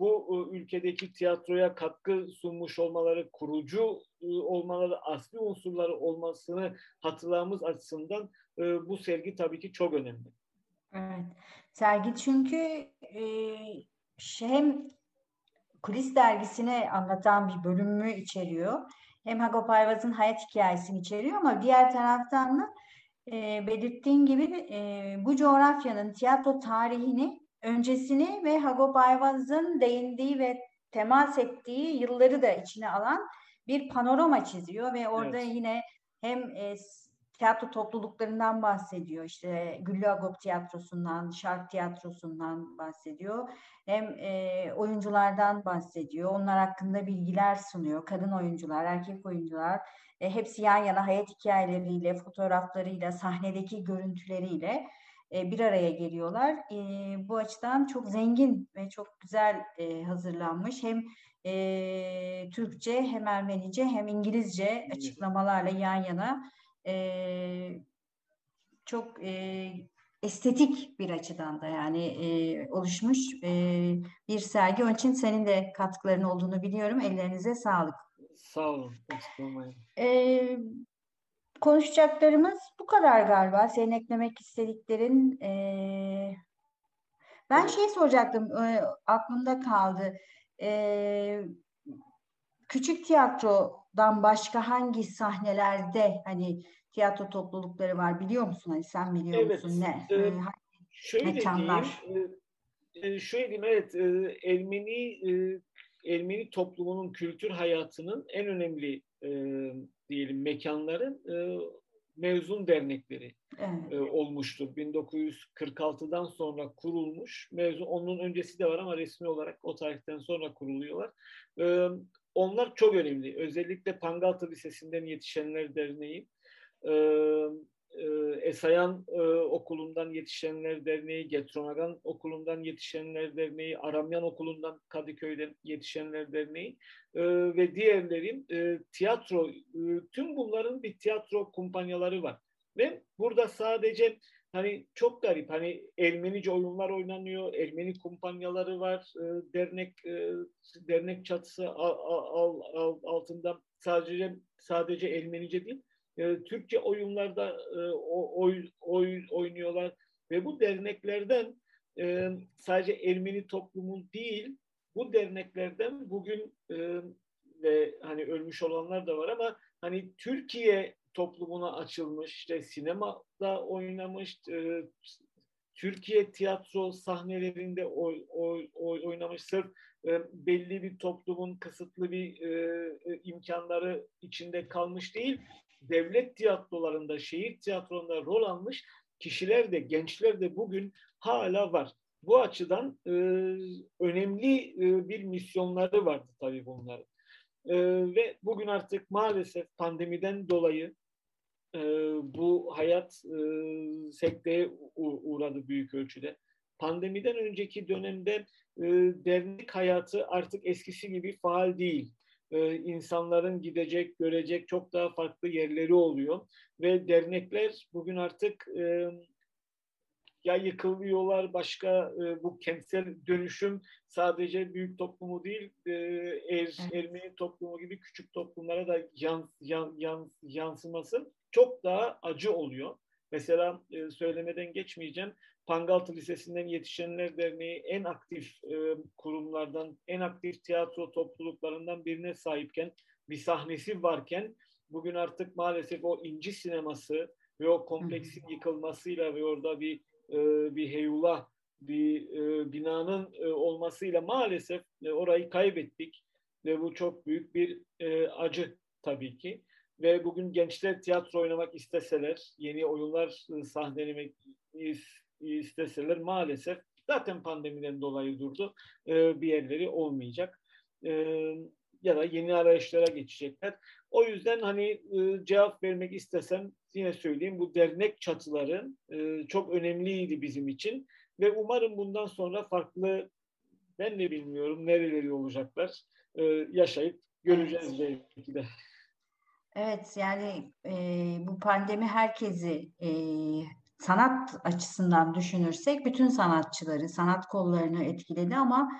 bu e, ülkedeki tiyatroya katkı sunmuş olmaları, kurucu e, olmaları, asli unsurları olmasını hatırlamamız açısından e, bu sergi tabii ki çok önemli. Evet. Sergi çünkü e, hem kulis dergisine anlatan bir bölümü içeriyor. Hem Hagop Ayvaz'ın hayat hikayesini içeriyor ama diğer taraftan da e, belirttiğin gibi e, bu coğrafyanın tiyatro tarihini, öncesini ve Hagop Ayvaz'ın değindiği ve temas ettiği yılları da içine alan bir panorama çiziyor ve orada evet. yine hem e, tiyatro topluluklarından bahsediyor. İşte Güllü Agop Tiyatrosu'ndan, Şark Tiyatrosu'ndan bahsediyor. Hem e, oyunculardan bahsediyor. Onlar hakkında bilgiler sunuyor. Kadın oyuncular, erkek oyuncular. E, hepsi yan yana hayat hikayeleriyle, fotoğraflarıyla, sahnedeki görüntüleriyle e, bir araya geliyorlar. E, bu açıdan çok zengin ve çok güzel e, hazırlanmış. Hem e, Türkçe hem Ermenice hem İngilizce açıklamalarla yan yana e, çok e, estetik bir açıdan da yani e, oluşmuş e, bir sergi. Onun için senin de katkıların olduğunu biliyorum. Ellerinize sağlık. Sağ olun. E, konuşacaklarımız bu kadar galiba. Senin eklemek istediklerin e, Ben şey soracaktım, e, aklımda kaldı. E, küçük tiyatrodan başka hangi sahnelerde hani tiyatro toplulukları var biliyor musun? Hani sen biliyor evet, musun ne? E, e şöyle mekanlar. diyeyim, e, şöyle diyeyim evet e, Ermeni e, Ermeni toplumunun kültür hayatının en önemli e, diyelim mekanların e, mezun dernekleri evet. e, olmuştur. 1946'dan sonra kurulmuş. Mezun onun öncesi de var ama resmi olarak o tarihten sonra kuruluyorlar. E, onlar çok önemli. Özellikle Pangaltı Lisesi'nden yetişenler derneği, e, e, Esayan e, Okulu'ndan Yetişenler Derneği, Getronagan Okulu'ndan Yetişenler Derneği, Aramyan Okulu'ndan Kadıköy'den Yetişenler Derneği e, ve diğerlerin e, tiyatro, e, tüm bunların bir tiyatro kumpanyaları var. Ve burada sadece hani çok garip hani Ermenice oyunlar oynanıyor, Ermeni kumpanyaları var, e, dernek e, dernek çatısı al, al, al, altında sadece sadece Ermenice değil, e, Türkçe oyunlarda e, oy, oy, oynuyorlar. Ve bu derneklerden e, sadece Ermeni toplumun değil bu derneklerden bugün e, ve hani ölmüş olanlar da var ama hani Türkiye toplumuna açılmış işte sinemada oynamış e, Türkiye tiyatro sahnelerinde oy, oy, oy, oynamış sırf e, belli bir toplumun kısıtlı bir e, imkanları içinde kalmış değil devlet tiyatrolarında, şehir tiyatrolarında rol almış kişiler de, gençler de bugün hala var. Bu açıdan önemli bir misyonları vardı tabii bunların. E, ve bugün artık maalesef pandemiden dolayı e, bu hayat e, sekteye uğradı büyük ölçüde. Pandemiden önceki dönemde e, dernek hayatı artık eskisi gibi faal değil e, insanların gidecek, görecek çok daha farklı yerleri oluyor. Ve dernekler bugün artık e, ya yıkılıyorlar başka e, bu kentsel dönüşüm sadece büyük toplumu değil e, er, Ermeni toplumu gibi küçük toplumlara da yan, yan, yan, yansıması çok daha acı oluyor. Mesela e, söylemeden geçmeyeceğim. Pangaltı Lisesi'nden Yetişenler Derneği en aktif e, kurumlardan, en aktif tiyatro topluluklarından birine sahipken, bir sahnesi varken bugün artık maalesef o inci sineması ve o kompleksin yıkılmasıyla ve orada bir bir heyula, bir e, binanın e, olmasıyla maalesef e, orayı kaybettik ve bu çok büyük bir e, acı tabii ki. Ve bugün gençler tiyatro oynamak isteseler, yeni oyunlar e, sahnelemek isteseler maalesef zaten pandemiden dolayı durdu. E, bir yerleri olmayacak. E, ya da yeni arayışlara geçecekler. O yüzden hani e, cevap vermek istesem yine söyleyeyim bu dernek çatıları e, çok önemliydi bizim için ve umarım bundan sonra farklı ben de bilmiyorum nereleri olacaklar e, yaşayıp göreceğiz evet. belki de. Evet yani e, bu pandemi herkesi e, sanat açısından düşünürsek bütün sanatçıları, sanat kollarını etkiledi ama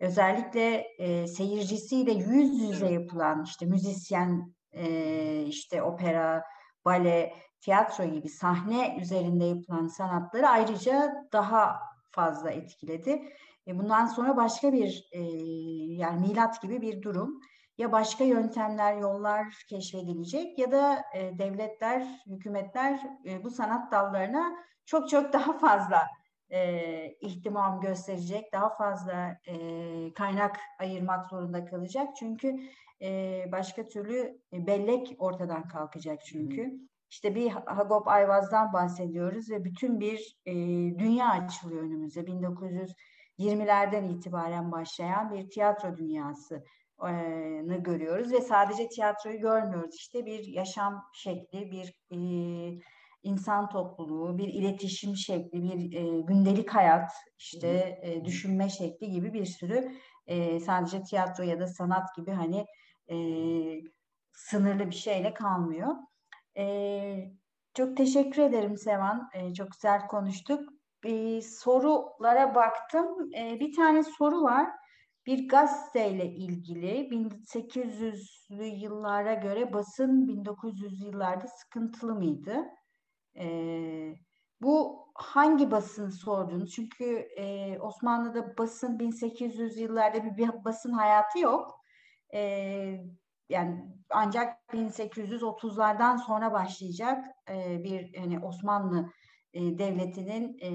özellikle e, seyircisiyle yüz yüze yapılan işte müzisyen, e, işte opera, bale, tiyatro gibi sahne üzerinde yapılan sanatları ayrıca daha fazla etkiledi. E, bundan sonra başka bir e, yani milat gibi bir durum ya başka yöntemler, yollar keşfedilecek ya da e, devletler, hükümetler e, bu sanat dallarına çok çok daha fazla e, ihtimam gösterecek, daha fazla e, kaynak ayırmak zorunda kalacak. Çünkü e, başka türlü e, bellek ortadan kalkacak çünkü. İşte bir Hagop Ayvaz'dan bahsediyoruz ve bütün bir e, dünya açılıyor önümüze. 1920'lerden itibaren başlayan bir tiyatro dünyası görüyoruz ve sadece tiyatroyu görmüyoruz. İşte bir yaşam şekli, bir e, insan topluluğu, bir iletişim şekli, bir e, gündelik hayat, işte e, düşünme şekli gibi bir sürü e, sadece tiyatro ya da sanat gibi hani e, sınırlı bir şeyle kalmıyor. E, çok teşekkür ederim Sevan. E, çok güzel konuştuk. Bir sorulara baktım. E, bir tane soru var bir gazeteyle ilgili 1800'lü yıllara göre basın 1900 yıllarda sıkıntılı mıydı? Ee, bu hangi basın sordunuz? Çünkü e, Osmanlı'da basın 1800 yıllarda bir, bir basın hayatı yok. E, yani ancak 1830'lardan sonra başlayacak e, bir hani Osmanlı e, devletinin e,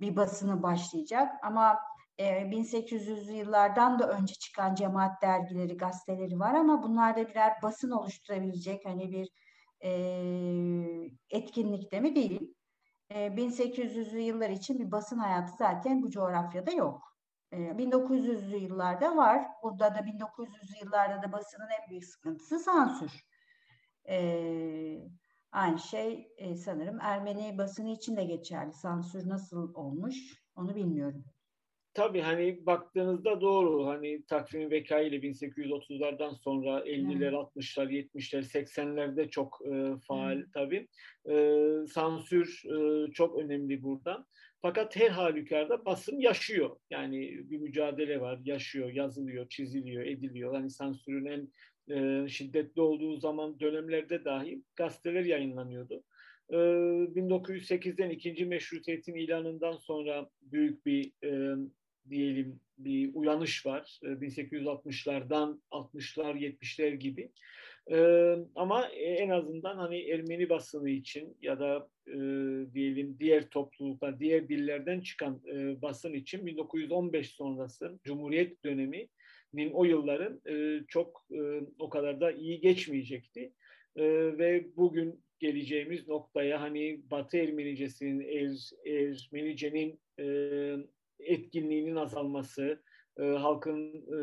bir basını başlayacak ama e, 1800'lü yıllardan da önce çıkan cemaat dergileri, gazeteleri var ama bunlarda birer basın oluşturabilecek hani bir e, etkinlikte mi değil. E, 1800'lü yıllar için bir basın hayatı zaten bu coğrafyada yok. E, 1900'lü yıllarda var. Burada da 1900'lü yıllarda da basının en büyük sıkıntısı sansür. E, aynı şey e, sanırım Ermeni basını için de geçerli. Sansür nasıl olmuş onu bilmiyorum tabii hani baktığınızda doğru hani takvim vekayla 1830'lardan sonra 50'ler, hmm. 60'lar, 70'ler, 80'lerde çok e, faal hmm. tabii. E, sansür e, çok önemli burada. Fakat her halükarda basın yaşıyor. Yani bir mücadele var, yaşıyor, yazılıyor, çiziliyor, ediliyor. Hani sansürün en e, şiddetli olduğu zaman dönemlerde dahi gazeteler yayınlanıyordu. 1908'den ikinci meşrutiyetin ilanından sonra büyük bir e, diyelim bir uyanış var. 1860'lardan ee, 60'lar 70'ler gibi. Ee, ama en azından hani Ermeni basını için ya da e, diyelim diğer topluluklar, diğer dillerden çıkan e, basın için 1915 sonrası Cumhuriyet döneminin o yılların e, çok e, o kadar da iyi geçmeyecekti. E, ve bugün geleceğimiz noktaya hani Batı Ermenicesinin, er, Ermenicenin e, etkinliğinin azalması, e, halkın e,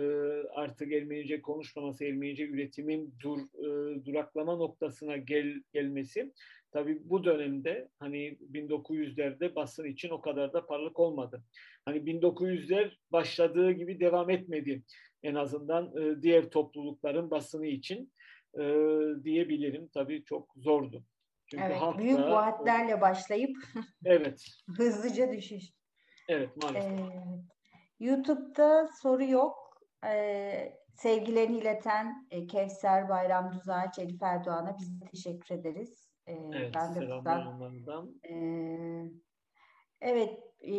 artık Ermenice konuşmaması, Ermenice üretimin dur, e, duraklama noktasına gel, gelmesi tabii bu dönemde hani 1900'lerde basın için o kadar da parlak olmadı. Hani 1900'ler başladığı gibi devam etmedi en azından e, diğer toplulukların basını için e, diyebilirim. Tabii çok zordu. Çünkü evet, halkta, büyük vaatlerle başlayıp evet. hızlıca düşüş. Evet maalesef. Ee, YouTube'da soru yok. Ee, sevgilerini ileten e, Kevser Bayram Düzağaç, Elif Erdoğan'a biz de teşekkür ederiz. Ee, evet, ben de buradan, e, evet, e,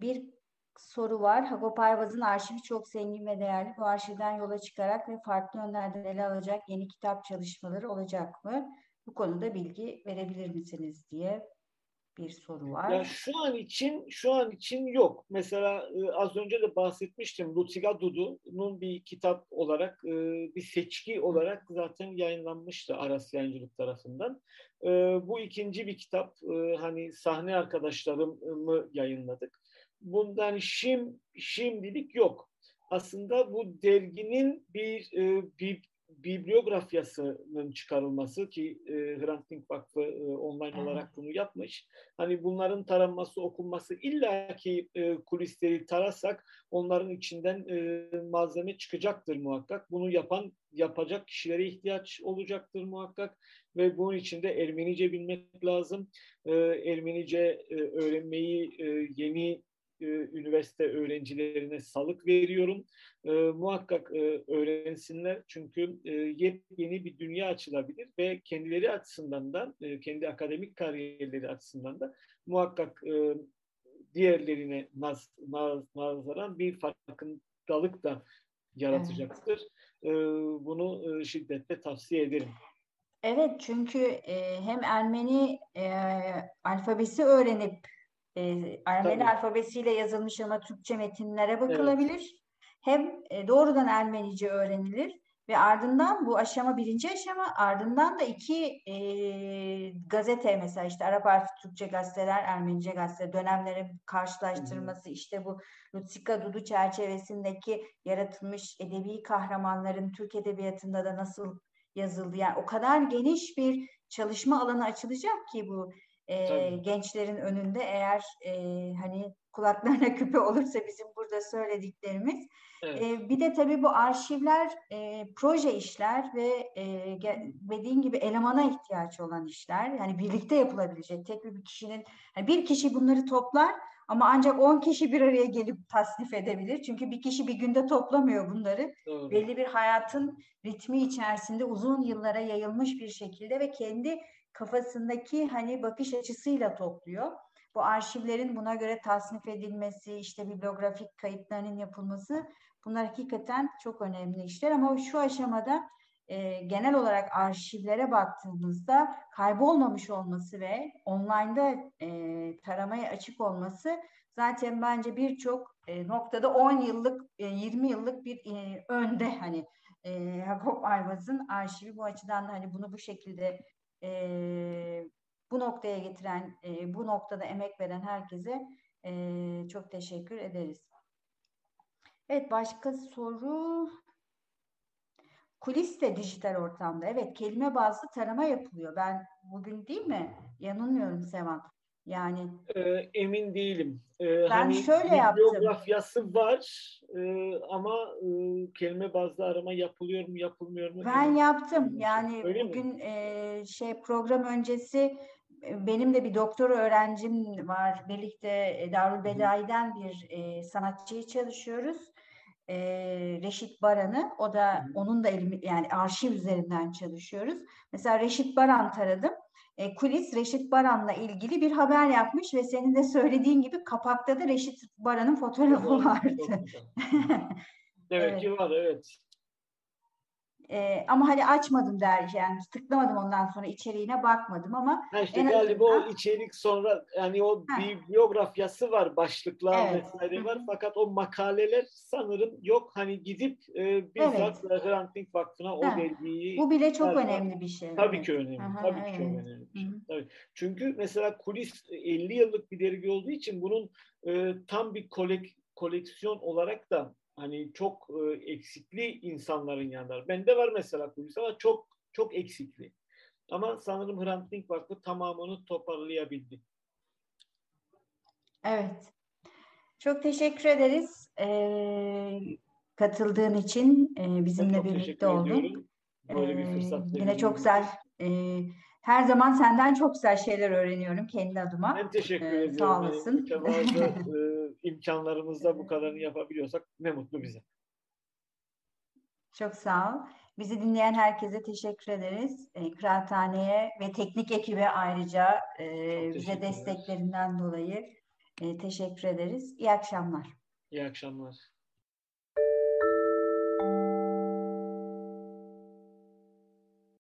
bir soru var. Hagop Ayvaz'ın arşivi çok zengin ve değerli. Bu arşivden yola çıkarak ve farklı yönlerden ele alacak yeni kitap çalışmaları olacak mı? Bu konuda bilgi verebilir misiniz diye bir soru var. Ya şu an için şu an için yok. Mesela e, az önce de bahsetmiştim. Lutiga Dudu'nun bir kitap olarak e, bir seçki olarak zaten yayınlanmıştı Aras Yayıncılık tarafından. E, bu ikinci bir kitap e, hani sahne arkadaşlarımı yayınladık. Bundan şim şimdilik yok. Aslında bu derginin bir bir bibliografyasının çıkarılması ki e, Hrant Dink Vakfı e, online olarak bunu yapmış. Hani bunların taranması, okunması illa ki e, kulisleri tarasak onların içinden e, malzeme çıkacaktır muhakkak. Bunu yapan, yapacak kişilere ihtiyaç olacaktır muhakkak ve bunun için de Ermenice bilmek lazım. E, Ermenice e, öğrenmeyi e, yeni e, üniversite öğrencilerine salık veriyorum. E, muhakkak e, öğrensinler çünkü e, yepyeni bir dünya açılabilir ve kendileri açısından da e, kendi akademik kariyerleri açısından da muhakkak e, diğerlerine naz, naz, nazaran bir farkındalık da yaratacaktır. Evet. E, bunu e, şiddetle tavsiye ederim. Evet çünkü e, hem Ermeni e, alfabesi öğrenip e, Ermeni Tabii. alfabesiyle yazılmış ama Türkçe metinlere bakılabilir. Evet. Hem e, doğrudan Ermenice öğrenilir ve ardından bu aşama birinci aşama ardından da iki e, gazete mesela işte Arap harfi Türkçe gazeteler, Ermenice gazete dönemlerin karşılaştırması hmm. işte bu Lutsika Dudu çerçevesindeki yaratılmış edebi kahramanların Türk edebiyatında da nasıl yazıldı yani o kadar geniş bir çalışma alanı açılacak ki bu e, gençlerin önünde eğer e, hani kulaklarına küpe olursa bizim burada söylediklerimiz. Evet. E, bir de tabii bu arşivler e, proje işler ve e, dediğin gibi elemana ihtiyaç olan işler. Yani birlikte yapılabilecek tek bir kişinin yani bir kişi bunları toplar ama ancak 10 kişi bir araya gelip tasnif edebilir. Çünkü bir kişi bir günde toplamıyor bunları. Doğru. Belli bir hayatın ritmi içerisinde uzun yıllara yayılmış bir şekilde ve kendi kafasındaki hani bakış açısıyla topluyor. Bu arşivlerin buna göre tasnif edilmesi, işte bibliografik kayıtlarının yapılması bunlar hakikaten çok önemli işler ama şu aşamada e, genel olarak arşivlere baktığımızda kaybolmamış olması ve online'da e, taramaya açık olması zaten bence birçok e, noktada 10 yıllık, e, 20 yıllık bir e, önde hani e, Jakob Ayvaz'ın arşivi bu açıdan hani bunu bu şekilde e, bu noktaya getiren, e, bu noktada emek veren herkese e, çok teşekkür ederiz. Evet başka soru Kulis de dijital ortamda. Evet kelime bazlı tarama yapılıyor. Ben bugün değil mi? Yanılmıyorum Sevan. Yani e, emin değilim. E, ben hani şöyle yaptım. Bibliografyası var e, ama e, kelime bazlı arama yapılıyor mu yapılmıyor mu? Ben yaptım. Yani Öyle bugün e, şey program öncesi e, benim de bir doktora öğrencim var. Birlikte e, Darül Bedai'den bir e, sanatçıyı çalışıyoruz e, Reşit Baran'ı. O da onun da elimi, yani arşiv üzerinden çalışıyoruz. Mesela Reşit Baran taradım. E, kulis Reşit Baran'la ilgili bir haber yapmış ve senin de söylediğin gibi kapakta da Reşit Baran'ın fotoğrafı vardı. evet, evet ki var evet. E, ama hani açmadım der yani tıklamadım ondan sonra içeriğine bakmadım ama ha işte en galiba azından... o içerik sonra yani o ha. bir biyografyası var başlıklar evet. vesaire var fakat o makaleler sanırım yok hani gidip e, bizzat evet. Hrant Dink Vakfı'na o dergiyi bu bile çok vermem. önemli bir şey. Tabii evet. ki önemli. Aha, tabii evet. ki çok önemli. Bir şey. Tabii. Çünkü mesela kulis 50 yıllık bir dergi olduğu için bunun e, tam bir kolek koleksiyon olarak da hani çok e, eksikli insanların yanlar. Bende var mesela kulis ama çok çok eksikli. Ama sanırım Hrant Dink Vakfı tamamını toparlayabildi. Evet. Çok teşekkür ederiz ee, katıldığın için e, bizimle birlikte oldun. Böyle bir fırsat. Ee, yine çok güzel. E, her zaman senden çok güzel şeyler öğreniyorum kendi adıma. Ben teşekkür ee, ediyorum. Sağ olasın. Yani, imkanlarımızda bu kadarını yapabiliyorsak ne mutlu bize. Çok sağ ol. Bizi dinleyen herkese teşekkür ederiz. E, Kıraathane'ye ve teknik ekibe ayrıca e, bize desteklerinden dolayı e, teşekkür ederiz. İyi akşamlar. İyi akşamlar.